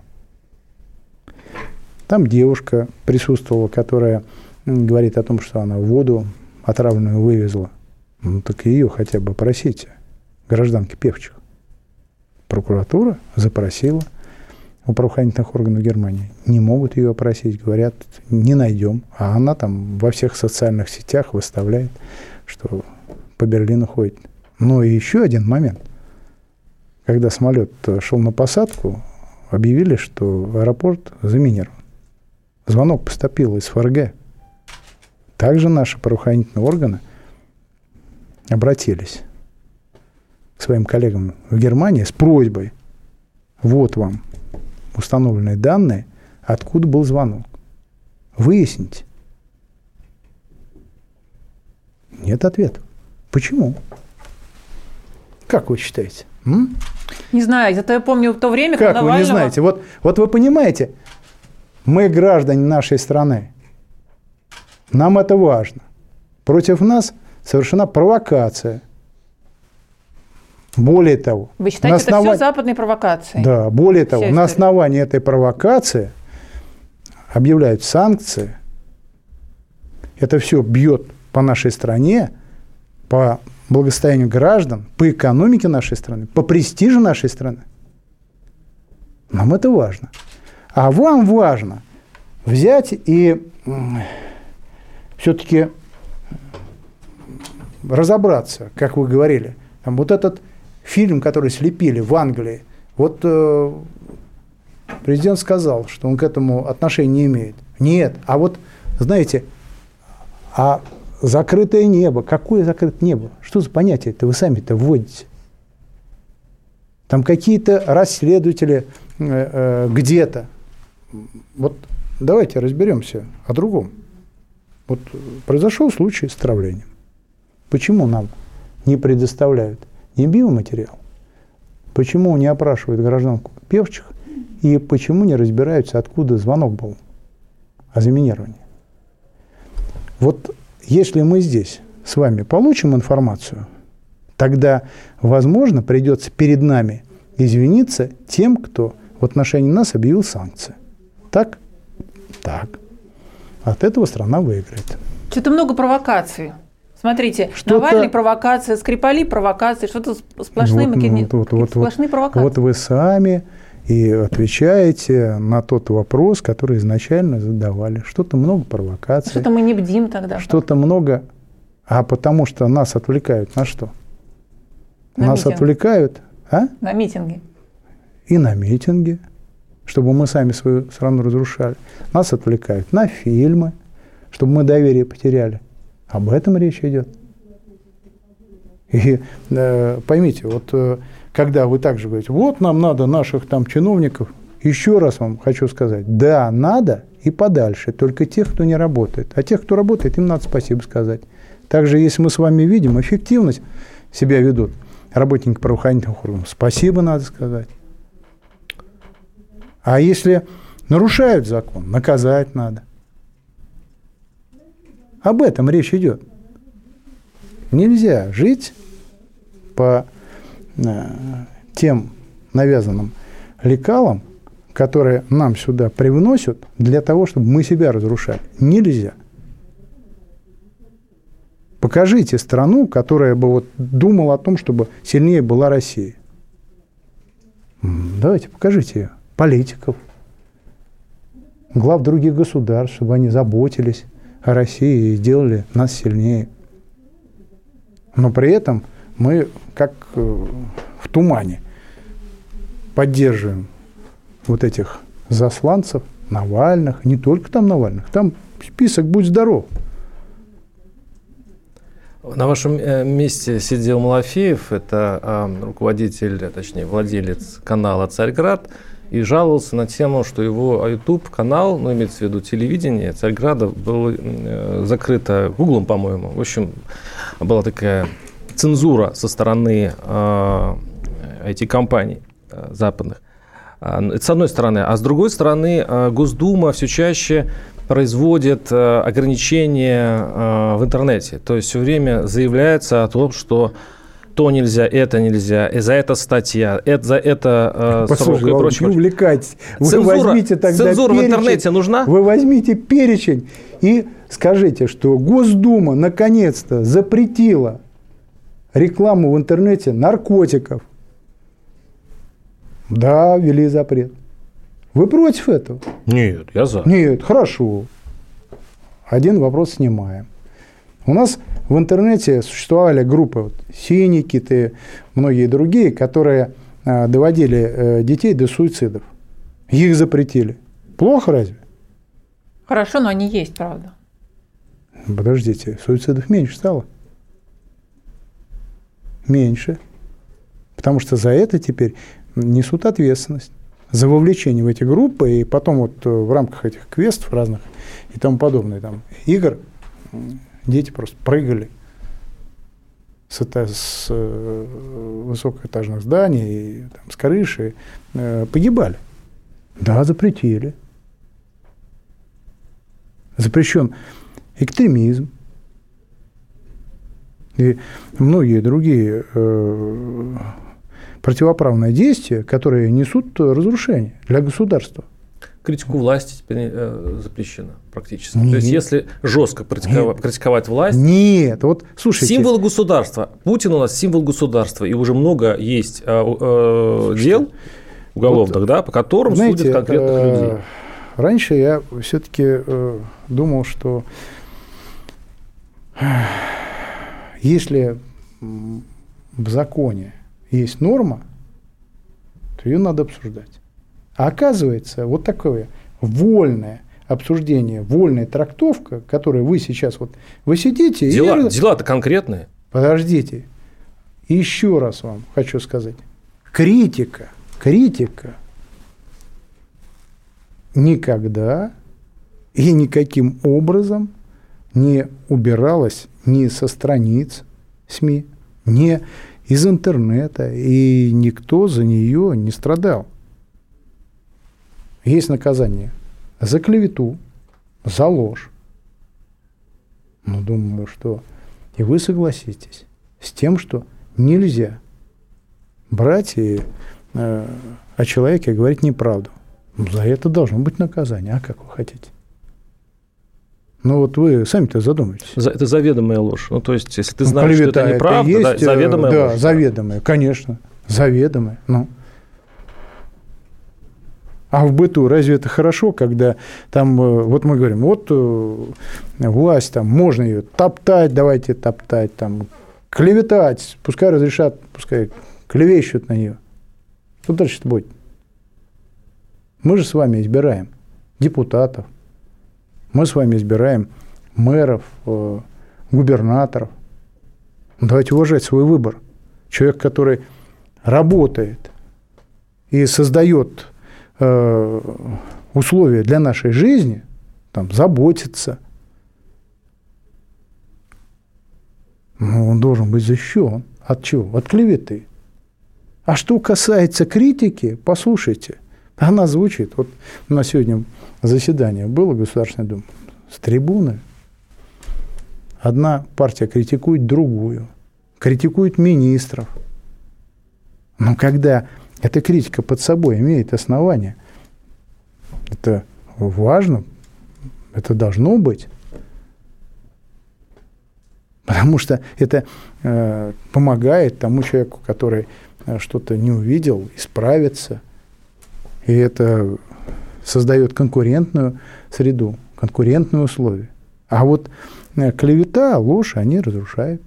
S3: Там девушка присутствовала, которая говорит о том, что она воду отравленную вывезла. Ну так ее хотя бы просите, гражданки Певчих. Прокуратура запросила у правоохранительных органов Германии. Не могут ее опросить, говорят, не найдем. А она там во всех социальных сетях выставляет, что по Берлину ходит. Но и еще один момент. Когда самолет шел на посадку, объявили, что аэропорт заминирован. Звонок поступил из ФРГ. Также наши правоохранительные органы обратились к своим коллегам в Германии с просьбой, вот вам установленные данные, откуда был звонок. Выясните. Нет ответа. Почему? Как вы считаете? М?
S4: Не знаю, зато я помню то время,
S3: Как
S4: когда
S3: вы не
S4: Навального...
S3: знаете? Вот, вот вы понимаете, мы граждане нашей страны. Нам это важно. Против нас совершена провокация. Более того,
S4: Вы считаете,
S3: на
S4: это
S3: основа-
S4: все западные провокации?
S3: Да, более того, на основании этой провокации объявляют санкции. Это все бьет по нашей стране, по благосостоянию граждан, по экономике нашей страны, по престижу нашей страны. Нам это важно. А вам важно взять и все-таки разобраться, как вы говорили. Там вот этот фильм, который слепили в Англии, вот э, президент сказал, что он к этому отношения не имеет. Нет, а вот, знаете, а закрытое небо, какое закрытое небо? Что за понятие это вы сами-то вводите? Там какие-то расследователи э, э, где-то. Вот давайте разберемся о другом. Вот произошел случай с травлением. Почему нам не предоставляют ни биоматериал, почему не опрашивают гражданку певчих, и почему не разбираются, откуда звонок был о заминировании. Вот если мы здесь с вами получим информацию, тогда, возможно, придется перед нами извиниться тем, кто в отношении нас объявил санкции. Так? Так. От этого страна выиграет.
S4: Что-то много провокаций. Смотрите, что Навальный провокация, Скрипали провокации, что-то сплошные, вот, макини... вот, вот,
S3: сплошные вот, провокации. Вот вы сами и отвечаете на тот вопрос, который изначально задавали. Что-то много провокаций.
S4: Что-то мы не бдим тогда.
S3: Что-то много... А потому что нас отвлекают на что? На нас митинг. отвлекают... А?
S4: На митинги.
S3: И на митинги, чтобы мы сами свою страну разрушали. Нас отвлекают на фильмы, чтобы мы доверие потеряли. Об этом речь идет. И э, поймите, вот э, когда вы также говорите, вот нам надо наших там чиновников, еще раз вам хочу сказать, да, надо и подальше, только тех, кто не работает. А тех, кто работает, им надо спасибо сказать. Также, если мы с вами видим, эффективность себя ведут работники правоохранительных органов, спасибо надо сказать. А если нарушают закон, наказать надо. Об этом речь идет. Нельзя жить по э, тем навязанным лекалам, которые нам сюда привносят для того, чтобы мы себя разрушали. Нельзя. Покажите страну, которая бы вот думала о том, чтобы сильнее была Россия. Давайте, покажите ее. Политиков, глав других государств, чтобы они заботились о России и сделали нас сильнее. Но при этом мы, как э, в тумане, поддерживаем вот этих засланцев, Навальных, не только там Навальных, там список «Будь здоров».
S2: На вашем э, месте сидел Малафеев, это а, руководитель, точнее, владелец канала «Царьград», и жаловался на тему, что его YouTube-канал, ну, имеется в виду телевидение Царьграда, был э, закрыто Гуглом, по-моему. В общем, была такая цензура со стороны э, IT-компаний э, западных. А, это с одной стороны. А с другой стороны, э, Госдума все чаще производит э, ограничения э, в интернете. То есть все время заявляется о том, что то нельзя, это нельзя, и за это статья, это, за это э, срок и прочее.
S3: Не увлекайтесь. Вы
S2: цензура,
S3: возьмите тогда
S2: цензура
S3: перечень,
S2: в интернете нужна?
S3: Вы возьмите перечень и скажите, что Госдума наконец-то запретила рекламу в интернете наркотиков. Да, ввели запрет. Вы против этого?
S2: Нет, я за.
S3: Нет, хорошо. Один вопрос снимаем. У нас в интернете существовали группы, вот, синики, многие другие, которые э, доводили э, детей до суицидов. Их запретили. Плохо разве?
S4: Хорошо, но они есть, правда.
S3: Подождите, суицидов меньше стало? Меньше. Потому что за это теперь несут ответственность за вовлечение в эти группы, и потом вот э, в рамках этих квестов разных и тому подобное, там, игр, дети просто прыгали с, с э, высокоэтажных зданий, там, с крыши, э, погибали. Да, запретили. Запрещен экстремизм и многие другие э, противоправные действия, которые несут разрушение для государства
S2: критику власти теперь э, запрещено практически. Нет. То есть, если жестко критиковать, критиковать власть...
S3: Нет, вот слушайте...
S2: Символ государства. Путин у нас символ государства, и уже много есть э, э, дел уголовных, вот, да, по которым знаете, судят конкретных э, людей.
S3: Раньше я все-таки э, думал, что если в законе есть норма, то ее надо обсуждать. А оказывается, вот такое вольное обсуждение, вольная трактовка, которую вы сейчас вот вы сидите
S2: дела,
S3: и
S2: дела-то конкретные.
S3: Подождите, еще раз вам хочу сказать, критика, критика никогда и никаким образом не убиралась ни со страниц СМИ, ни из интернета, и никто за нее не страдал. Есть наказание за клевету, за ложь. Но думаю, что и вы согласитесь с тем, что нельзя брать и э, о человеке говорить неправду. За это должно быть наказание. А как вы хотите? Ну вот вы сами-то задумайтесь.
S2: Это заведомая ложь. Ну то есть, если ты ну, знаешь, Клевета, что это неправда, это есть, да, заведомая
S3: да,
S2: ложь.
S3: заведомая, конечно. Заведомая. Ну. А в быту разве это хорошо, когда там, э, вот мы говорим, вот э, власть, там, можно ее топтать, давайте топтать, там, клеветать, пускай разрешат, пускай клевещут на нее. Что дальше будет? Мы же с вами избираем депутатов, мы с вами избираем мэров, э, губернаторов. Давайте уважать свой выбор. Человек, который работает и создает условия для нашей жизни, там, заботится, ну, он должен быть защищен. От чего? От клеветы. А что касается критики, послушайте – она звучит. Вот у нас сегодня заседание было Государственной Думы с трибуны. Одна партия критикует другую, критикует министров. Но когда эта критика под собой имеет основание, это важно, это должно быть. Потому что это э, помогает тому человеку, который э, что-то не увидел, исправиться – и это создает конкурентную среду, конкурентные условия. А вот э, клевета, ложь, они разрушают.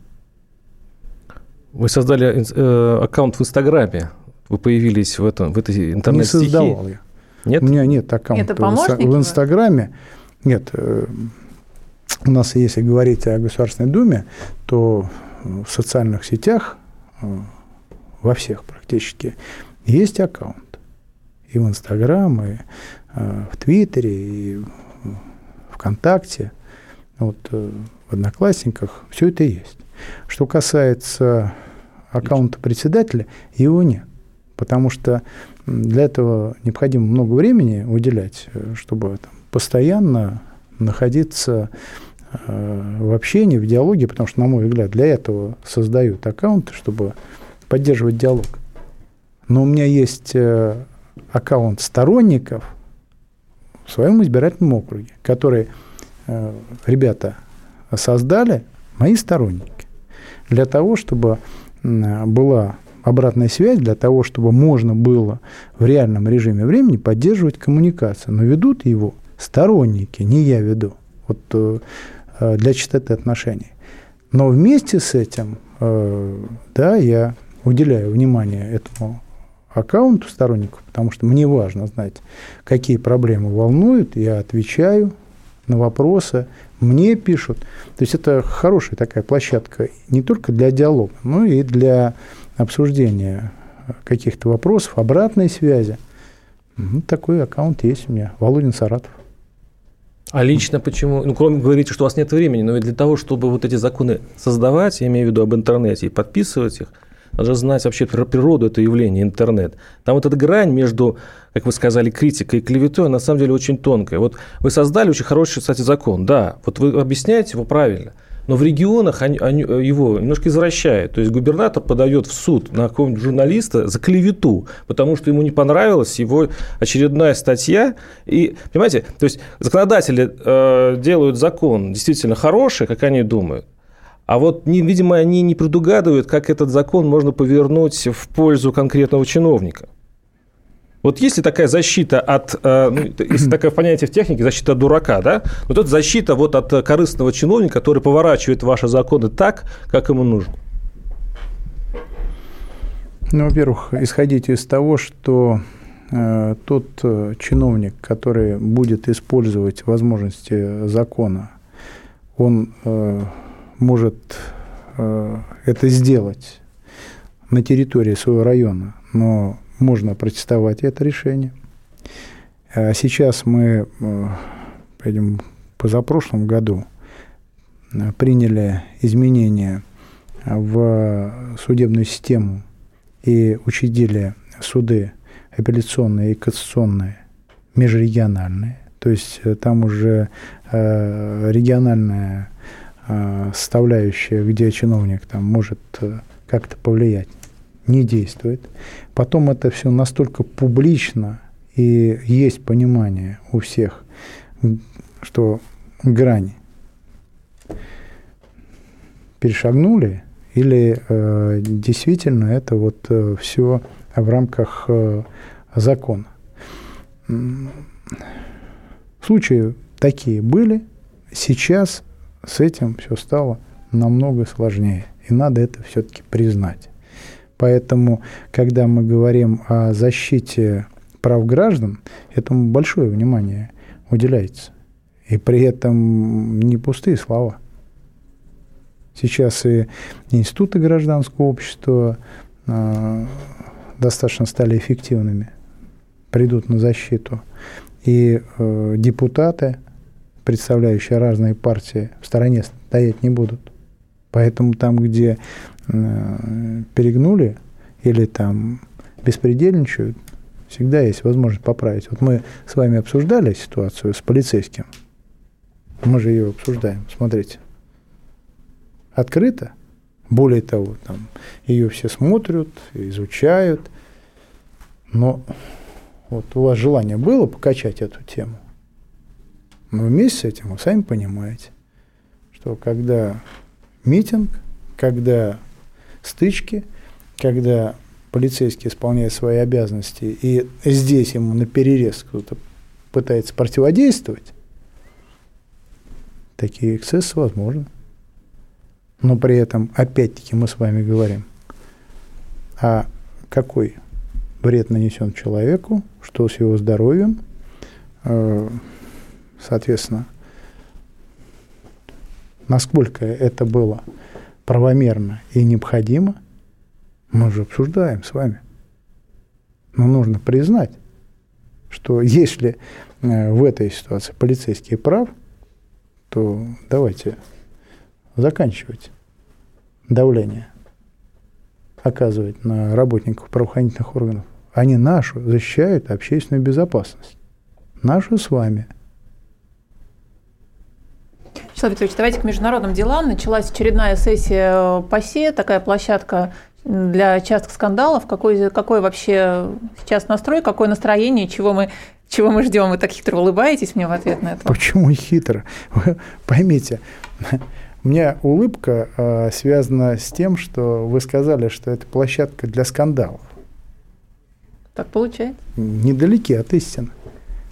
S2: Вы создали э, аккаунт в Инстаграме. Вы появились в, этом, в этой интернет-стихии.
S3: Не создавал я.
S2: Нет?
S3: У меня нет аккаунта в Инстаграме. Нет, э, у нас, если говорить о Государственной Думе, то в социальных сетях, э, во всех практически, есть аккаунт и в Инстаграм, и э, в Твиттере, и в ВКонтакте, вот, в Одноклассниках, все это есть. Что касается аккаунта председателя, его нет. Потому что для этого необходимо много времени уделять, э, чтобы там, постоянно находиться в общении, в диалоге, потому что, на мой взгляд, для этого создают аккаунты, чтобы поддерживать диалог. Но у меня есть аккаунт сторонников в своем избирательном округе, которые э, ребята создали, мои сторонники, для того, чтобы э, была обратная связь, для того, чтобы можно было в реальном режиме времени поддерживать коммуникацию. Но ведут его сторонники, не я веду, вот э, э для чистоты отношений. Но вместе с этим, э, да, я уделяю внимание этому аккаунту сторонников, потому что мне важно знать, какие проблемы волнуют, я отвечаю на вопросы, мне пишут. То есть это хорошая такая площадка не только для диалога, но и для обсуждения каких-то вопросов, обратной связи. Ну, такой аккаунт есть у меня, Володин Саратов.
S2: А лично почему? Ну, кроме говорите, что у вас нет времени, но ведь для того, чтобы вот эти законы создавать, я имею в виду об интернете, и подписывать их, надо знать вообще природу этого явления, интернет. Там вот эта грань между, как вы сказали, критикой и клеветой, на самом деле очень тонкая. Вот вы создали очень хороший, кстати, закон, да, вот вы объясняете его правильно, но в регионах они, они, его немножко извращают. То есть губернатор подает в суд на какого-нибудь журналиста за клевету, потому что ему не понравилась его очередная статья. И, понимаете, то есть законодатели э, делают закон действительно хороший, как они думают, а вот, видимо, они не предугадывают, как этот закон можно повернуть в пользу конкретного чиновника. Вот есть ли такая защита от, э, ну, есть такое понятие в технике, защита от дурака, да? Вот это защита вот от корыстного чиновника, который поворачивает ваши законы так, как ему нужно.
S3: Ну, во-первых, исходите из того, что э, тот э, чиновник, который будет использовать возможности закона, он э, может э, это сделать на территории своего района, но можно протестовать это решение. А сейчас мы, э, позапрошлом году э, приняли изменения в судебную систему и учредили суды апелляционные и кассационные, межрегиональные. То есть э, там уже региональная составляющая, где чиновник там может как-то повлиять не действует. Потом это все настолько публично, и есть понимание у всех, что грани перешагнули, или э, действительно это вот э, все в рамках э, закона. Случаи такие были, сейчас с этим все стало намного сложнее, и надо это все-таки признать. Поэтому, когда мы говорим о защите прав граждан, этому большое внимание уделяется. И при этом не пустые слова. Сейчас и институты гражданского общества э, достаточно стали эффективными, придут на защиту. И э, депутаты, представляющие разные партии, в стороне стоять не будут. Поэтому там, где перегнули или там беспредельничают, всегда есть возможность поправить. Вот мы с вами обсуждали ситуацию с полицейским. Мы же ее обсуждаем. Смотрите. Открыто. Более того, там ее все смотрят, изучают. Но вот у вас желание было покачать эту тему. Но вместе с этим вы сами понимаете, что когда митинг, когда стычки, когда полицейский исполняет свои обязанности, и здесь ему на перерез кто-то пытается противодействовать, такие эксцессы возможны. Но при этом, опять-таки, мы с вами говорим, а какой вред нанесен человеку, что с его здоровьем, э, соответственно, насколько это было правомерно и необходимо, мы же обсуждаем с вами. Но нужно признать, что если э, в этой ситуации полицейский прав, то давайте заканчивать давление оказывать на работников правоохранительных органов. Они нашу защищают общественную безопасность. Нашу с вами –
S4: Вячеслав Викторович, давайте к международным делам. Началась очередная сессия ПАСЕ, такая площадка для частых скандалов. Какой, какой вообще сейчас настрой, какое настроение, чего мы, чего мы ждем? Вы так хитро улыбаетесь мне в ответ на это.
S3: Почему хитро? Вы поймите, у меня улыбка э, связана с тем, что вы сказали, что это площадка для скандалов.
S4: Так получается.
S3: Недалеки от истины.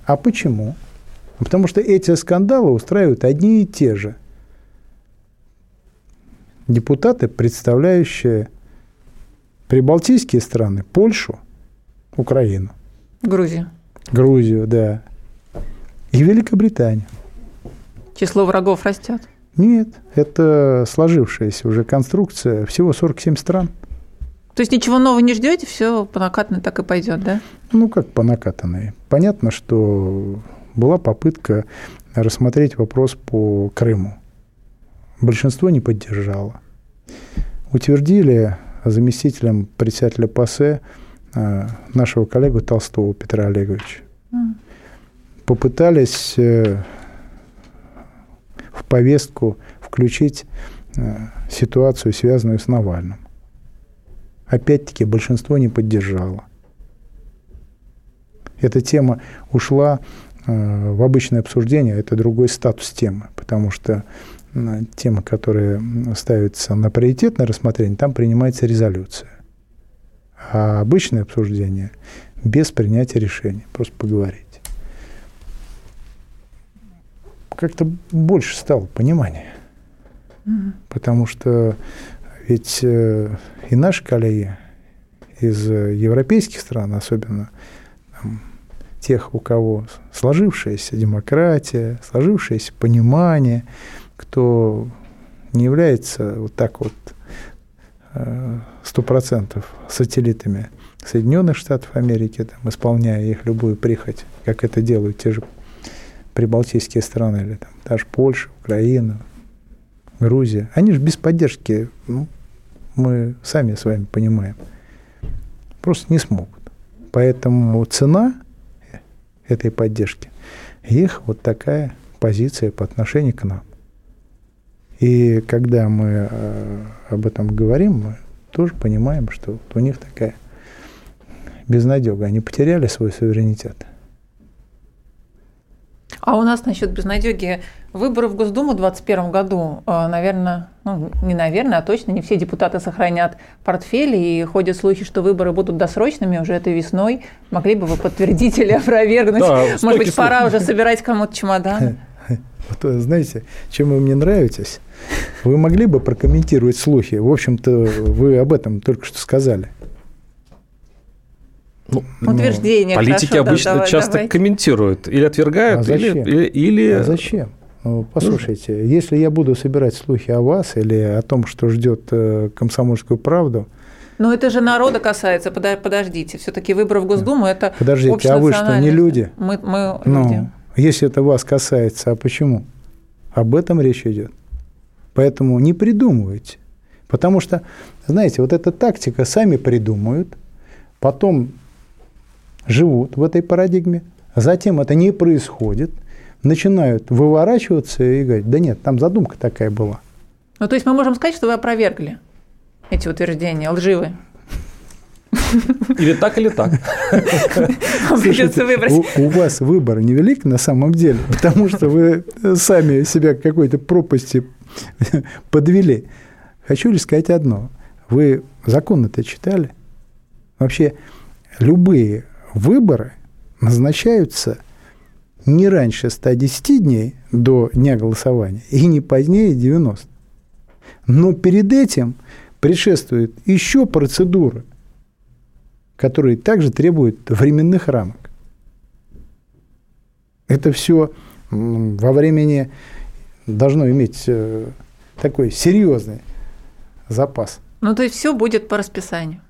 S3: А почему? Потому что эти скандалы устраивают одни и те же. Депутаты, представляющие прибалтийские страны, Польшу, Украину.
S4: Грузию.
S3: Грузию, да. И Великобританию.
S4: Число врагов растет?
S3: Нет, это сложившаяся уже конструкция, всего 47 стран.
S4: То есть ничего нового не ждете, все по накатанной так и пойдет, да?
S3: Ну, как по накатанной. Понятно, что была попытка рассмотреть вопрос по Крыму. Большинство не поддержало. Утвердили заместителем председателя ПАСЕ э, нашего коллегу Толстого Петра Олеговича. Попытались э, в повестку включить э, ситуацию, связанную с Навальным. Опять-таки большинство не поддержало. Эта тема ушла Э, в обычное обсуждение это другой статус темы, потому что тема, которая ставится на приоритетное рассмотрение, там принимается резолюция. А обычное обсуждение без принятия решения, просто поговорить. Как-то больше стало понимания. Mm-hmm. Потому что ведь э, и наши коллеги из европейских стран, особенно там, тех, у кого сложившаяся демократия, сложившееся понимание, кто не является вот так вот э, сто процентов сателлитами Соединенных Штатов Америки, там, исполняя их любую прихоть, как это делают те же прибалтийские страны, или там, та же Польша, Украина, Грузия. Они же без поддержки, ну, мы сами с вами понимаем, просто не смогут. Поэтому цена этой поддержки, их вот такая позиция по отношению к нам. И когда мы э, об этом говорим, мы тоже понимаем, что у них такая безнадега. Они потеряли свой суверенитет.
S4: А у нас насчет безнадеги выборы в Госдуму в 2021 году, э, наверное, ну, не наверное, а точно не все депутаты сохранят портфели, и ходят слухи, что выборы будут досрочными уже этой весной. Могли бы вы подтвердить или опровергнуть? Да, Может быть, пора уже собирать кому-то чемоданы?
S3: Вот, знаете, чем вы мне нравитесь? Вы могли бы прокомментировать слухи? В общем-то, вы об этом только что сказали.
S2: Ну, Утверждение. Политики хорошо, обычно да, часто давай. комментируют или отвергают, а или, или, или...
S3: А зачем? Ну, послушайте, ну, если я буду собирать слухи о вас или о том, что ждет э, комсомольскую правду,
S4: но это же народа касается. Подождите, все-таки выборы в Госдуму это
S3: Подождите, а вы что, не люди?
S4: Мы, мы
S3: ну, люди. Если это вас касается, а почему? Об этом речь идет. Поэтому не придумывайте. Потому что, знаете, вот эта тактика сами придумают, потом живут в этой парадигме, затем это не происходит, начинают выворачиваться и говорить, да нет, там задумка такая была.
S4: Ну, то есть мы можем сказать, что вы опровергли эти утверждения, лживые?
S2: Или так, или так.
S3: Слушайте, выбрать. У, у вас выбор невелик на самом деле, потому что вы сами себя к какой-то пропасти подвели. Хочу лишь сказать одно. Вы закон это читали? Вообще, любые выборы назначаются не раньше 110 дней до дня голосования и не позднее 90. Но перед этим предшествует еще процедура, которые также требуют временных рамок. Это все во времени должно иметь э, такой серьезный запас.
S4: Ну, то есть все будет по расписанию.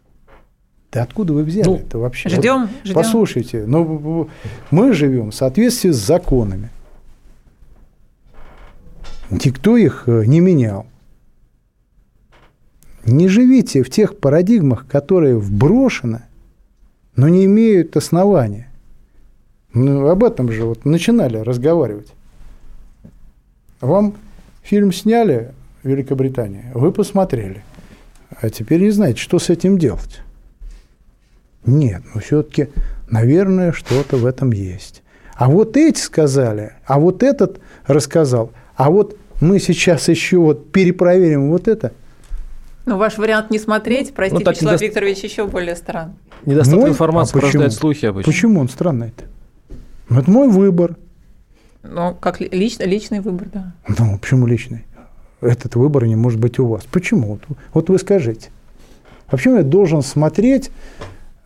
S3: Да откуда вы взяли ну, это вообще?
S4: Ждем, ждем.
S3: Послушайте, ну, мы живем в соответствии с законами. Никто их э, не менял. Не живите в тех парадигмах, которые вброшены, но не имеют основания. Ну, об этом же вот начинали разговаривать. Вам фильм сняли в Великобритании, вы посмотрели, а теперь не знаете, что с этим делать. Нет, ну все-таки, наверное, что-то в этом есть. А вот эти сказали, а вот этот рассказал, а вот мы сейчас еще вот перепроверим вот это.
S4: Ну, ваш вариант не смотреть, ну, простите, ну, Вячеслав недо... Викторович, еще более странный.
S2: Недостаток мой? информации а порождает слухи обычно.
S3: Почему он странный-то? Ну, это мой выбор.
S4: Ну, как лич, личный выбор, да.
S3: Ну, почему личный? Этот выбор не может быть у вас. Почему? Вот, вот вы скажите. А почему я должен смотреть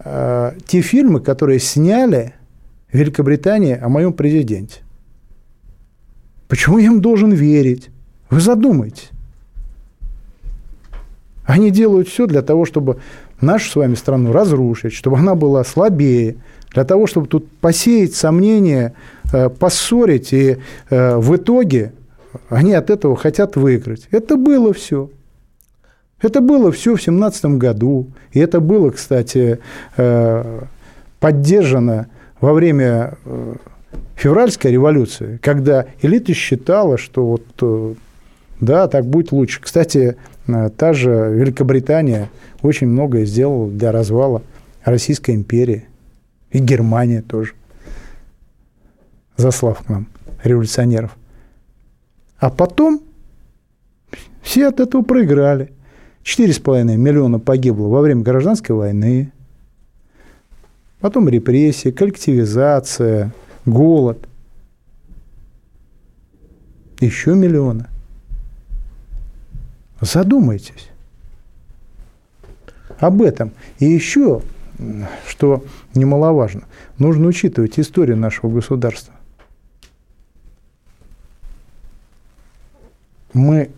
S3: э, те фильмы, которые сняли в Великобритании о моем президенте? Почему я им должен верить? Вы задумайтесь. Они делают все для того, чтобы нашу с вами страну разрушить, чтобы она была слабее, для того, чтобы тут посеять сомнения, э, поссорить, и э, в итоге они от этого хотят выиграть. Это было все. Это было все в 17 году. И это было, кстати, э, поддержано во время февральской революции, когда элита считала, что вот да, так будет лучше. Кстати, Э, та же Великобритания очень многое сделала для развала Российской империи. И Германия тоже. Заслав к нам революционеров. А потом все от этого проиграли. 4,5 миллиона погибло во время гражданской войны. Потом репрессии, коллективизация, голод. Еще миллионы. Задумайтесь об этом. И еще, что немаловажно, нужно учитывать историю нашего государства. Мы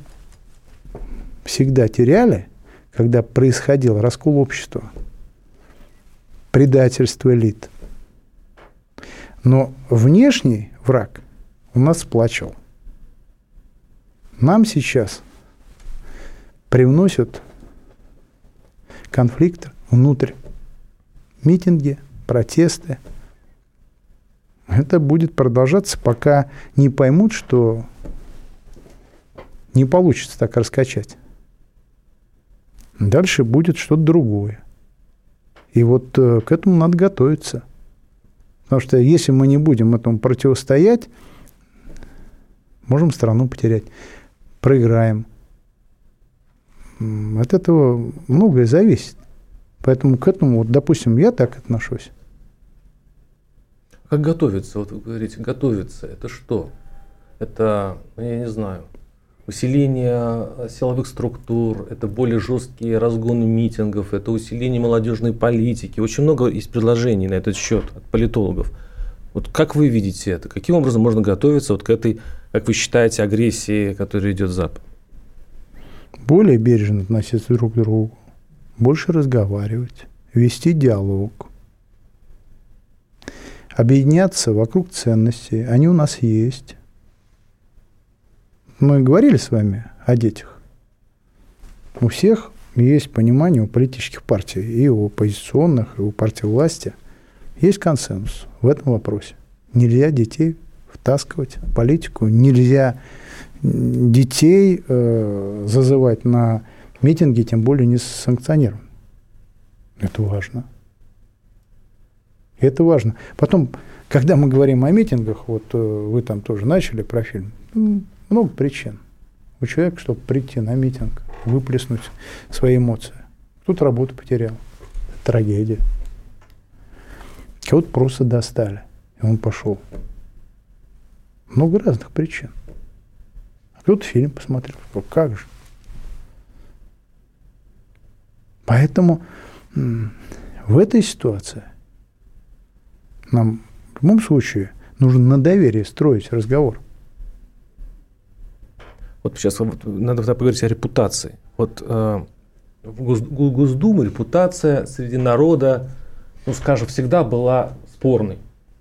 S3: всегда теряли, когда происходил раскол общества, предательство элит. Но внешний враг у нас сплачивал. Нам сейчас привносят конфликт внутрь. Митинги, протесты. Это будет продолжаться, пока не поймут, что не получится так раскачать. Дальше будет что-то другое. И вот э, к этому надо готовиться. Потому что если мы не будем этому противостоять, можем страну потерять. Проиграем. От этого многое зависит. Поэтому к этому, вот, допустим, я так отношусь.
S2: Как готовиться? Вот вы говорите, готовиться. Это что? Это, я не знаю, усиление силовых структур, это более жесткие разгоны митингов, это усиление молодежной политики. Очень много есть предложений на этот счет от политологов. Вот как вы видите это? Каким образом можно готовиться вот к этой, как вы считаете, агрессии, которая идет Запад?
S3: Более бережно относиться друг к другу, больше разговаривать, вести диалог, объединяться вокруг ценностей. Они у нас есть мы говорили с вами о детях. У всех есть понимание у политических партий, и у оппозиционных, и у партий власти. Есть консенсус в этом вопросе. Нельзя детей втаскивать в политику, нельзя детей э, зазывать на митинги, тем более не санкционирован. Это важно. Это важно. Потом, когда мы говорим о митингах, вот э, вы там тоже начали про фильм, много причин у человека, чтобы прийти на митинг, выплеснуть свои эмоции. Кто-то работу потерял. Трагедия. Кого-то просто достали, и он пошел. Много разных причин. А кто-то фильм посмотрел, как же. Поэтому в этой ситуации нам в любом случае нужно на доверие строить разговор.
S2: Вот сейчас вот, надо поговорить о репутации. Вот э, в Гос, Госдуму репутация среди народа, ну, скажем, всегда была спорной.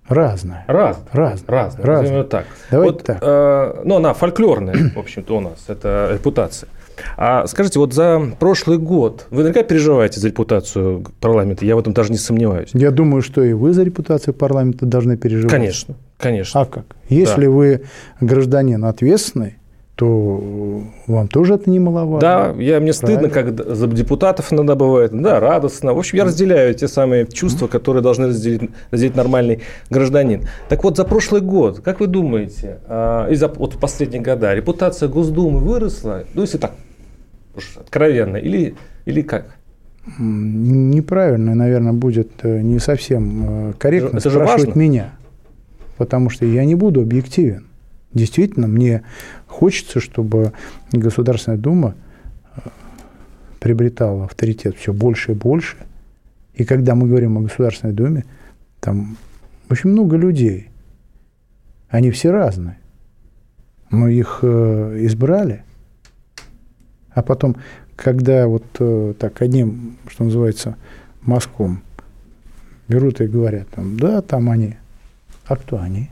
S3: Разная.
S2: Раз.
S3: Раз.
S2: Разная.
S3: Разная.
S2: так.
S3: Давайте
S2: вот,
S3: так.
S2: Э, ну, она фольклорная, в общем-то, у нас, это репутация. А скажите, вот за прошлый год вы наверняка переживаете за репутацию парламента, я в этом даже не сомневаюсь.
S3: Я думаю, что и вы за репутацию парламента должны переживать.
S2: Конечно, конечно.
S3: А как? Если да. вы гражданин ответственный, то вам тоже это немаловажно.
S2: Да, я, мне стыдно, как за депутатов иногда бывает. Да, радостно. В общем, я разделяю те самые чувства, которые должны разделить, разделить нормальный гражданин. Так вот, за прошлый год, как вы думаете, а, и за вот последние года репутация Госдумы выросла? Ну, если так, уж откровенно, или, или как?
S3: Неправильно, наверное, будет э, не совсем э, корректно это спрашивать меня, потому что я не буду объективен. Действительно, мне хочется, чтобы Государственная Дума э, приобретала авторитет все больше и больше. И когда мы говорим о Государственной Думе, там очень много людей. Они все разные. Но их э, избрали. А потом, когда вот э, так одним, что называется, мазком берут и говорят, там, да, там они. А кто они?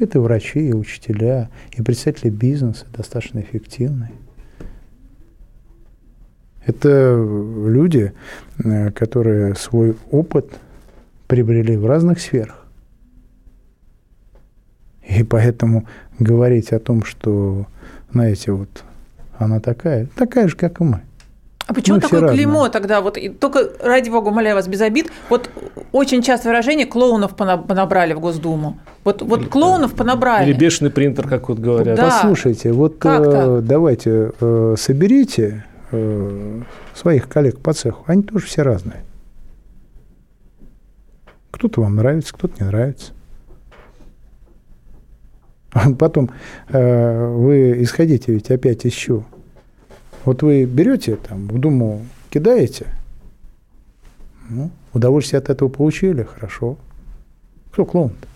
S3: Это врачи, и учителя, и представители бизнеса достаточно эффективные. Это люди, э, которые свой опыт приобрели в разных сферах. И поэтому говорить о том, что, знаете, вот она такая, такая же, как и мы.
S4: А почему Мы такое клеймо тогда? Вот только ради бога, умоляю вас, без обид. Вот очень часто выражение клоунов понабрали в Госдуму. Вот, вот клоунов понабрали.
S2: Или бешеный принтер, как вот говорят.
S3: Да. Послушайте, вот э, давайте э, соберите э, своих коллег по цеху. Они тоже все разные. Кто-то вам нравится, кто-то не нравится. Потом э, вы исходите ведь опять из чего? Вот вы берете там в Думу, кидаете, ну, удовольствие от этого получили, хорошо. Кто клоун -то?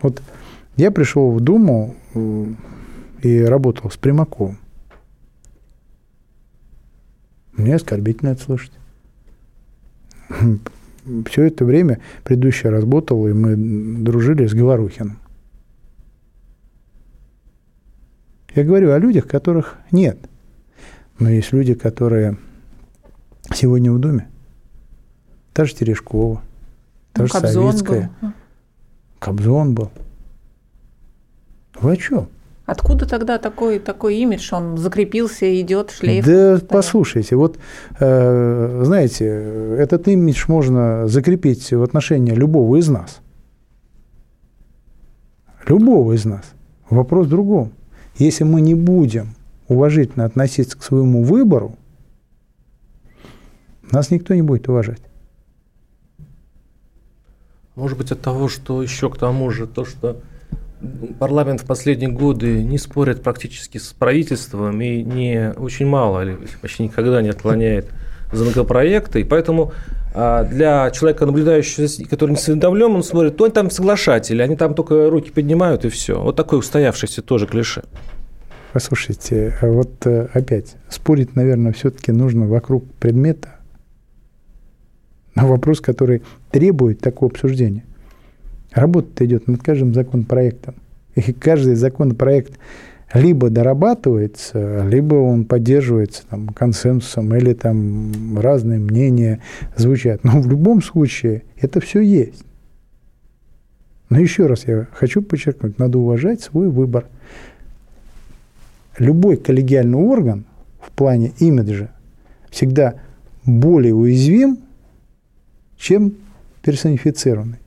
S3: Вот я пришел в Думу э, и работал с Примаковым. Мне оскорбительно это слышать. Все это время предыдущая работал, и мы дружили с Говорухиным. Я говорю о людях, которых нет. Но есть люди, которые сегодня в Думе. Та же Терешкова, та ну, же Кобзон Савицкая. Был. Кобзон был. Вы о чем?
S4: Откуда тогда такой, такой имидж? Он закрепился, идет, шлейф?
S3: Да, стоит. послушайте, вот, э, знаете, этот имидж можно закрепить в отношении любого из нас. Любого из нас. Вопрос в другом. Если мы не будем уважительно относиться к своему выбору, нас никто не будет уважать.
S2: Может быть, от того, что еще к тому же, то, что парламент в последние годы не спорит практически с правительством и не очень мало или почти никогда не отклоняет законопроекты, и поэтому а, для человека, наблюдающего, который не осведомлен, он смотрит, то они там соглашатели, они там только руки поднимают и все. Вот такое устоявшееся тоже клише.
S3: Послушайте, а вот э, опять, спорить, наверное, все-таки нужно вокруг предмета, на вопрос, который требует такого обсуждения. Работа идет над каждым законопроектом. И каждый законопроект либо дорабатывается, либо он поддерживается там, консенсусом, или там разные мнения звучат. Но в любом случае это все есть. Но еще раз я хочу подчеркнуть, надо уважать свой выбор. Любой коллегиальный орган в плане имиджа всегда более уязвим, чем персонифицированный.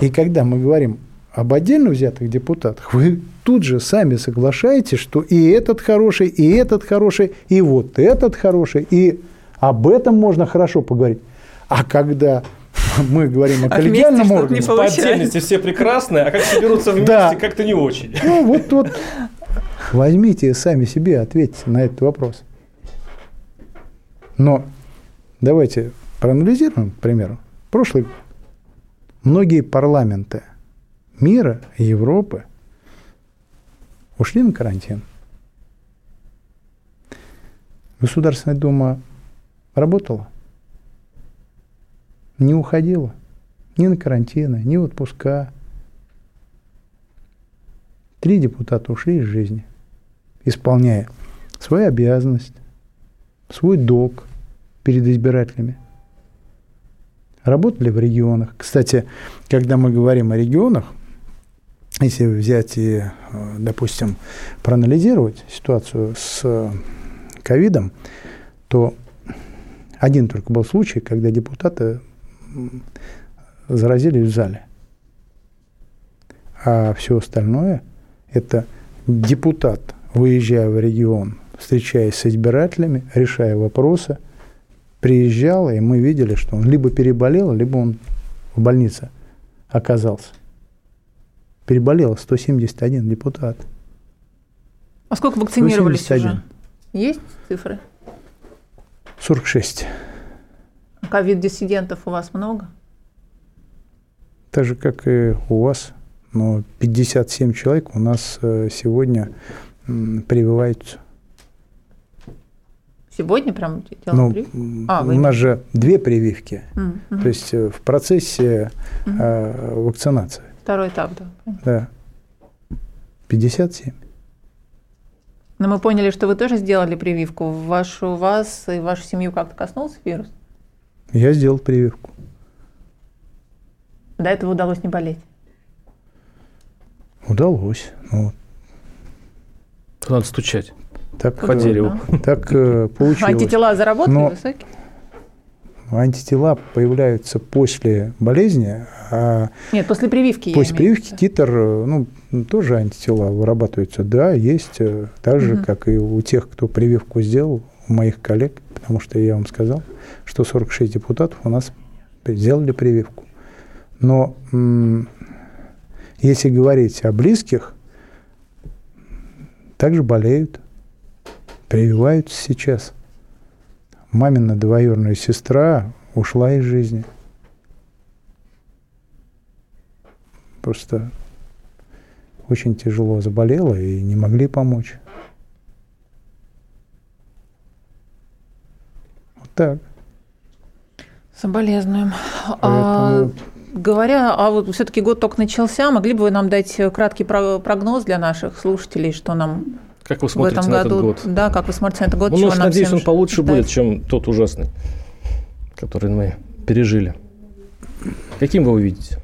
S3: И когда мы говорим об отдельно взятых депутатах, вы тут же сами соглашаетесь, что и этот хороший, и этот хороший, и вот этот хороший, и об этом можно хорошо поговорить. А когда мы говорим о а коллегиальном органе...
S2: По отдельности все прекрасные, а как соберутся вместе, да. как-то не очень.
S3: Ну, вот, вот возьмите и сами себе ответьте на этот вопрос. Но давайте проанализируем, к примеру, прошлый многие парламенты мира Европы ушли на карантин. Государственная Дума работала, не уходила ни на карантины, ни в отпуска. Три депутата ушли из жизни, исполняя свою обязанность, свой долг перед избирателями работали в регионах. Кстати, когда мы говорим о регионах, если взять и, э, допустим, проанализировать ситуацию с э, ковидом, то один только был случай, когда депутаты заразились в зале. А все остальное – это депутат, выезжая в регион, встречаясь с избирателями, решая вопросы – приезжал, и мы видели, что он либо переболел, либо он в больнице оказался. Переболел 171 депутат.
S4: А сколько вакцинировались 171. уже? Есть цифры?
S3: 46.
S4: А ковид-диссидентов у вас много?
S3: Так же, как и у вас. Но 57 человек у нас э, сегодня прививаются.
S4: Сегодня прям делал ну,
S3: прививку? А, у нас же две прививки. Mm-hmm. То есть э, в процессе mm-hmm. э, вакцинации.
S4: Второй этап, да.
S3: Да. 57.
S4: Но мы поняли, что вы тоже сделали прививку. Вашу, вас и вашу семью как-то коснулся вирус?
S3: Я сделал прививку.
S4: До этого удалось не болеть?
S3: Удалось. Ну,
S2: Надо стучать.
S3: Так, по дереву. Так э, получилось.
S4: Антитела заработали Но высокие?
S3: Антитела появляются после болезни. А
S4: Нет, после прививки.
S3: После прививки титр, ну, тоже антитела вырабатываются. Да, есть, э, так же, угу. как и у тех, кто прививку сделал, у моих коллег. потому что я вам сказал, что 46 депутатов у нас сделали прививку. Но если говорить о близких, также болеют, прививаются сейчас. Мамина двоюродная сестра ушла из жизни. Просто очень тяжело заболела и не могли помочь. Вот так.
S4: Соболезнуем. Поэтому... А, говоря, а вот все-таки год только начался, могли бы вы нам дать краткий прогноз для наших слушателей, что нам
S2: как вы смотрите в этом
S4: на
S2: этот год?
S4: Да, как вы смотрите на этот год?
S2: Ну, чего надеюсь, он получше ждать? будет, чем тот ужасный, который мы пережили. Каким вы увидите?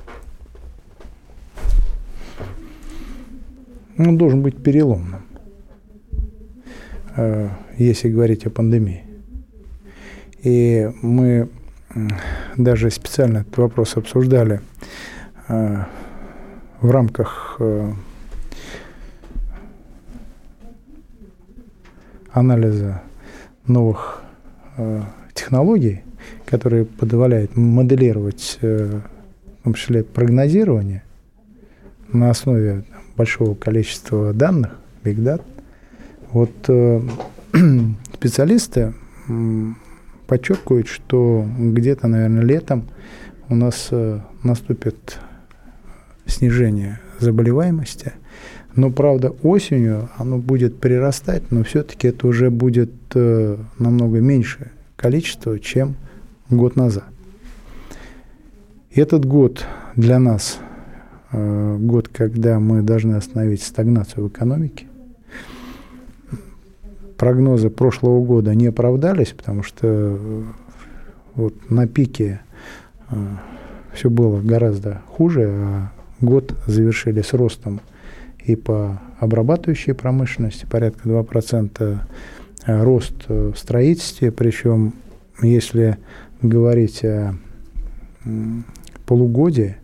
S3: Он должен быть переломным, э, если говорить о пандемии. И мы даже специально этот вопрос обсуждали э, в рамках анализа новых технологий, которые позволяют моделировать, в том числе прогнозирование на основе большого количества данных, big data, вот э, специалисты подчеркивают, что где-то, наверное, летом у нас э, наступит снижение заболеваемости, но, правда, осенью оно будет прирастать, но все-таки это уже будет э, намного меньшее количество, чем год назад. Этот год для нас – Э, год, когда мы должны остановить стагнацию в экономике. Прогнозы прошлого года не оправдались, потому что э, вот на пике э, все было гораздо хуже, а год завершили с ростом и по обрабатывающей промышленности, порядка 2%, рост в строительстве, причем если говорить о полугодии,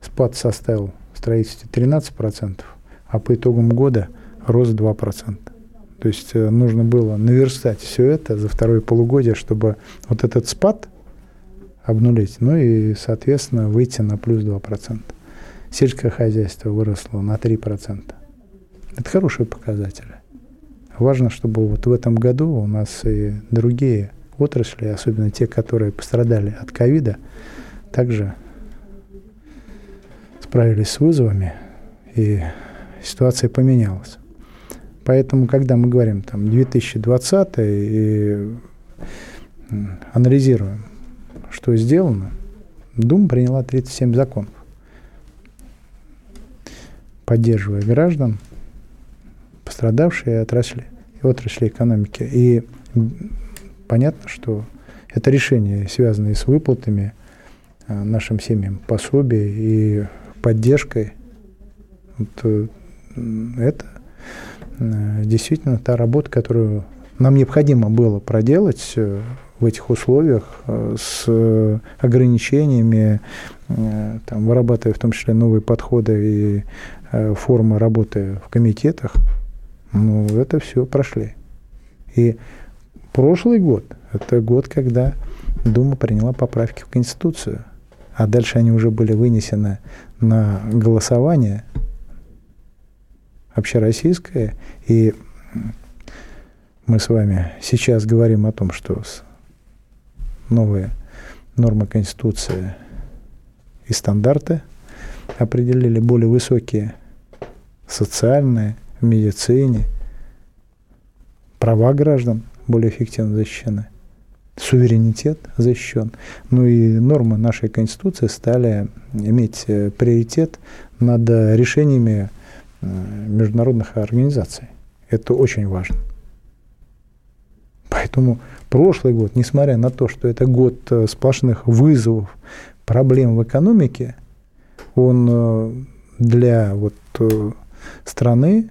S3: спад составил в строительстве 13%, а по итогам года рост 2%. То есть э, нужно было наверстать все это за второе полугодие, чтобы вот этот спад обнулить, ну и, соответственно, выйти на плюс 2%. Сельское хозяйство выросло на 3%. Это хорошие показатели. Важно, чтобы вот в этом году у нас и другие отрасли, особенно те, которые пострадали от ковида, также справились с вызовами, и ситуация поменялась. Поэтому, когда мы говорим там 2020 и анализируем, что сделано, Дума приняла 37 законов, поддерживая граждан, пострадавшие отрасли отрасли экономики. И понятно, что это решения, связанные с выплатами э, нашим семьям пособий и поддержкой. Вот э, это э, действительно та работа, которую нам необходимо было проделать в этих условиях с ограничениями, там, вырабатывая в том числе новые подходы и формы работы в комитетах. Ну, это все прошли. И прошлый год – это год, когда Дума приняла поправки в Конституцию, а дальше они уже были вынесены на голосование общероссийское, и мы с вами сейчас говорим о том, что новые нормы Конституции и стандарты определили более высокие социальные, в медицине, права граждан более эффективно защищены – суверенитет защищен. Ну и нормы нашей Конституции стали иметь э, приоритет над решениями э, международных организаций. Это очень важно. Поэтому прошлый год, несмотря на то, что это год э, сплошных вызовов, проблем в экономике, он для вот страны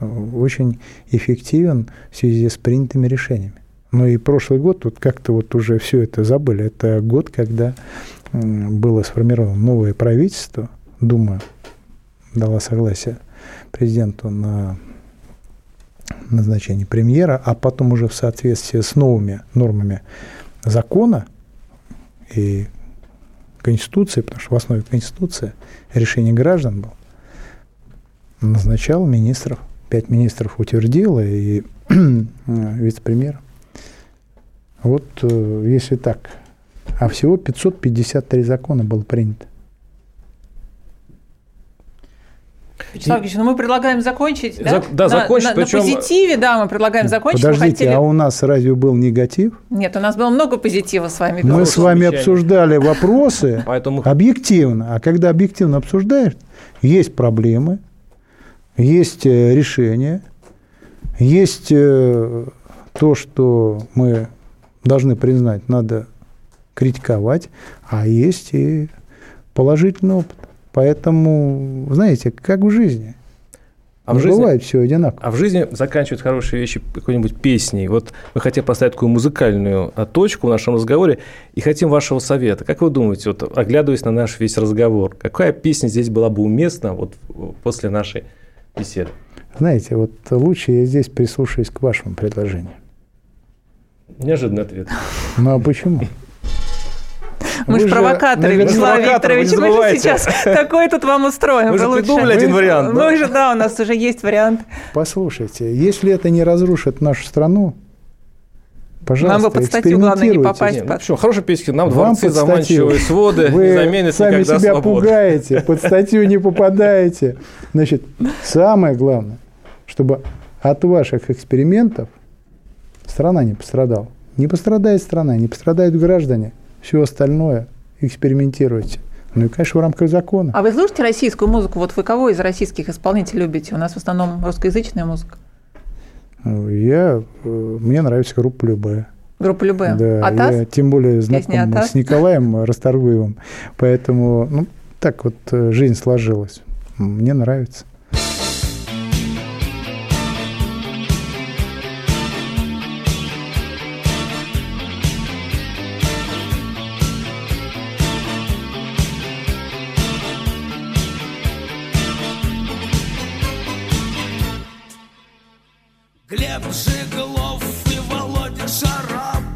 S3: очень эффективен в связи с принятыми решениями. Ну и прошлый год, тут как-то вот уже все это забыли. Это год, когда было сформировано новое правительство. Дума дала согласие президенту на назначения премьера, а потом уже в соответствии с новыми нормами закона и Конституции, потому что в основе Конституции решение граждан было, назначал министров. Пять министров утвердила и вице-премьер. Вот э, если так. А всего 553 закона было принято.
S4: Вячеслав Ильич, ну мы предлагаем закончить, да?
S2: За, да,
S4: на,
S2: закончить,
S4: на,
S2: причем...
S4: на позитиве, да, мы предлагаем закончить.
S3: Подождите,
S4: хотели...
S3: а у нас разве был негатив?
S4: Нет, у нас было много позитива с вами.
S3: Мы с вами обсуждали вопросы
S2: Поэтому-
S3: объективно. А когда объективно обсуждаешь, есть проблемы, есть э, решения, есть э, то, что мы должны признать, надо критиковать, а есть и положительный опыт. Поэтому, знаете, как в жизни.
S2: А в жизни-
S3: бывает все одинаково.
S2: А в жизни заканчивают хорошие вещи какой-нибудь песней. Вот мы хотим поставить такую музыкальную а, точку в нашем разговоре и хотим вашего совета. Как вы думаете, вот, оглядываясь на наш весь разговор, какая песня здесь была бы уместна вот, после нашей беседы?
S3: Знаете, вот лучше я здесь прислушаюсь к вашему предложению.
S2: Неожиданный ответ.
S3: Ну а почему?
S4: Мы же провокаторы, Вячеслав Викторович. Мы же сейчас такой тут вам устроим.
S2: Вы же придумали один вариант?
S4: Мы же, да, у нас уже есть вариант.
S3: Послушайте, если это не разрушит нашу страну, пожалуйста,
S4: Нам бы под статью главное не попасть.
S2: Не, ну, почему? Хорошая песня. Нам
S3: Вам
S2: дворцы,
S3: под статью.
S2: заманчивые своды, не
S3: Вы
S2: заменят
S3: сами себя
S2: свободу.
S3: пугаете, под статью не попадаете. Значит, самое главное, чтобы от ваших экспериментов страна не пострадала. Не пострадает страна, не пострадают граждане. Все остальное экспериментируйте. Ну и, конечно, в рамках закона.
S4: А вы слушаете российскую музыку? Вот вы кого из российских исполнителей любите? У нас в основном русскоязычная музыка.
S3: Я, э, мне нравится группа «Любая».
S4: Группа Любэ.
S3: Да,
S4: Атас?
S3: я тем более знаком с Николаем Расторгуевым. Поэтому, ну, так вот э, жизнь сложилась. Мне нравится.
S5: Глеб Жиглов и Володя Шарапов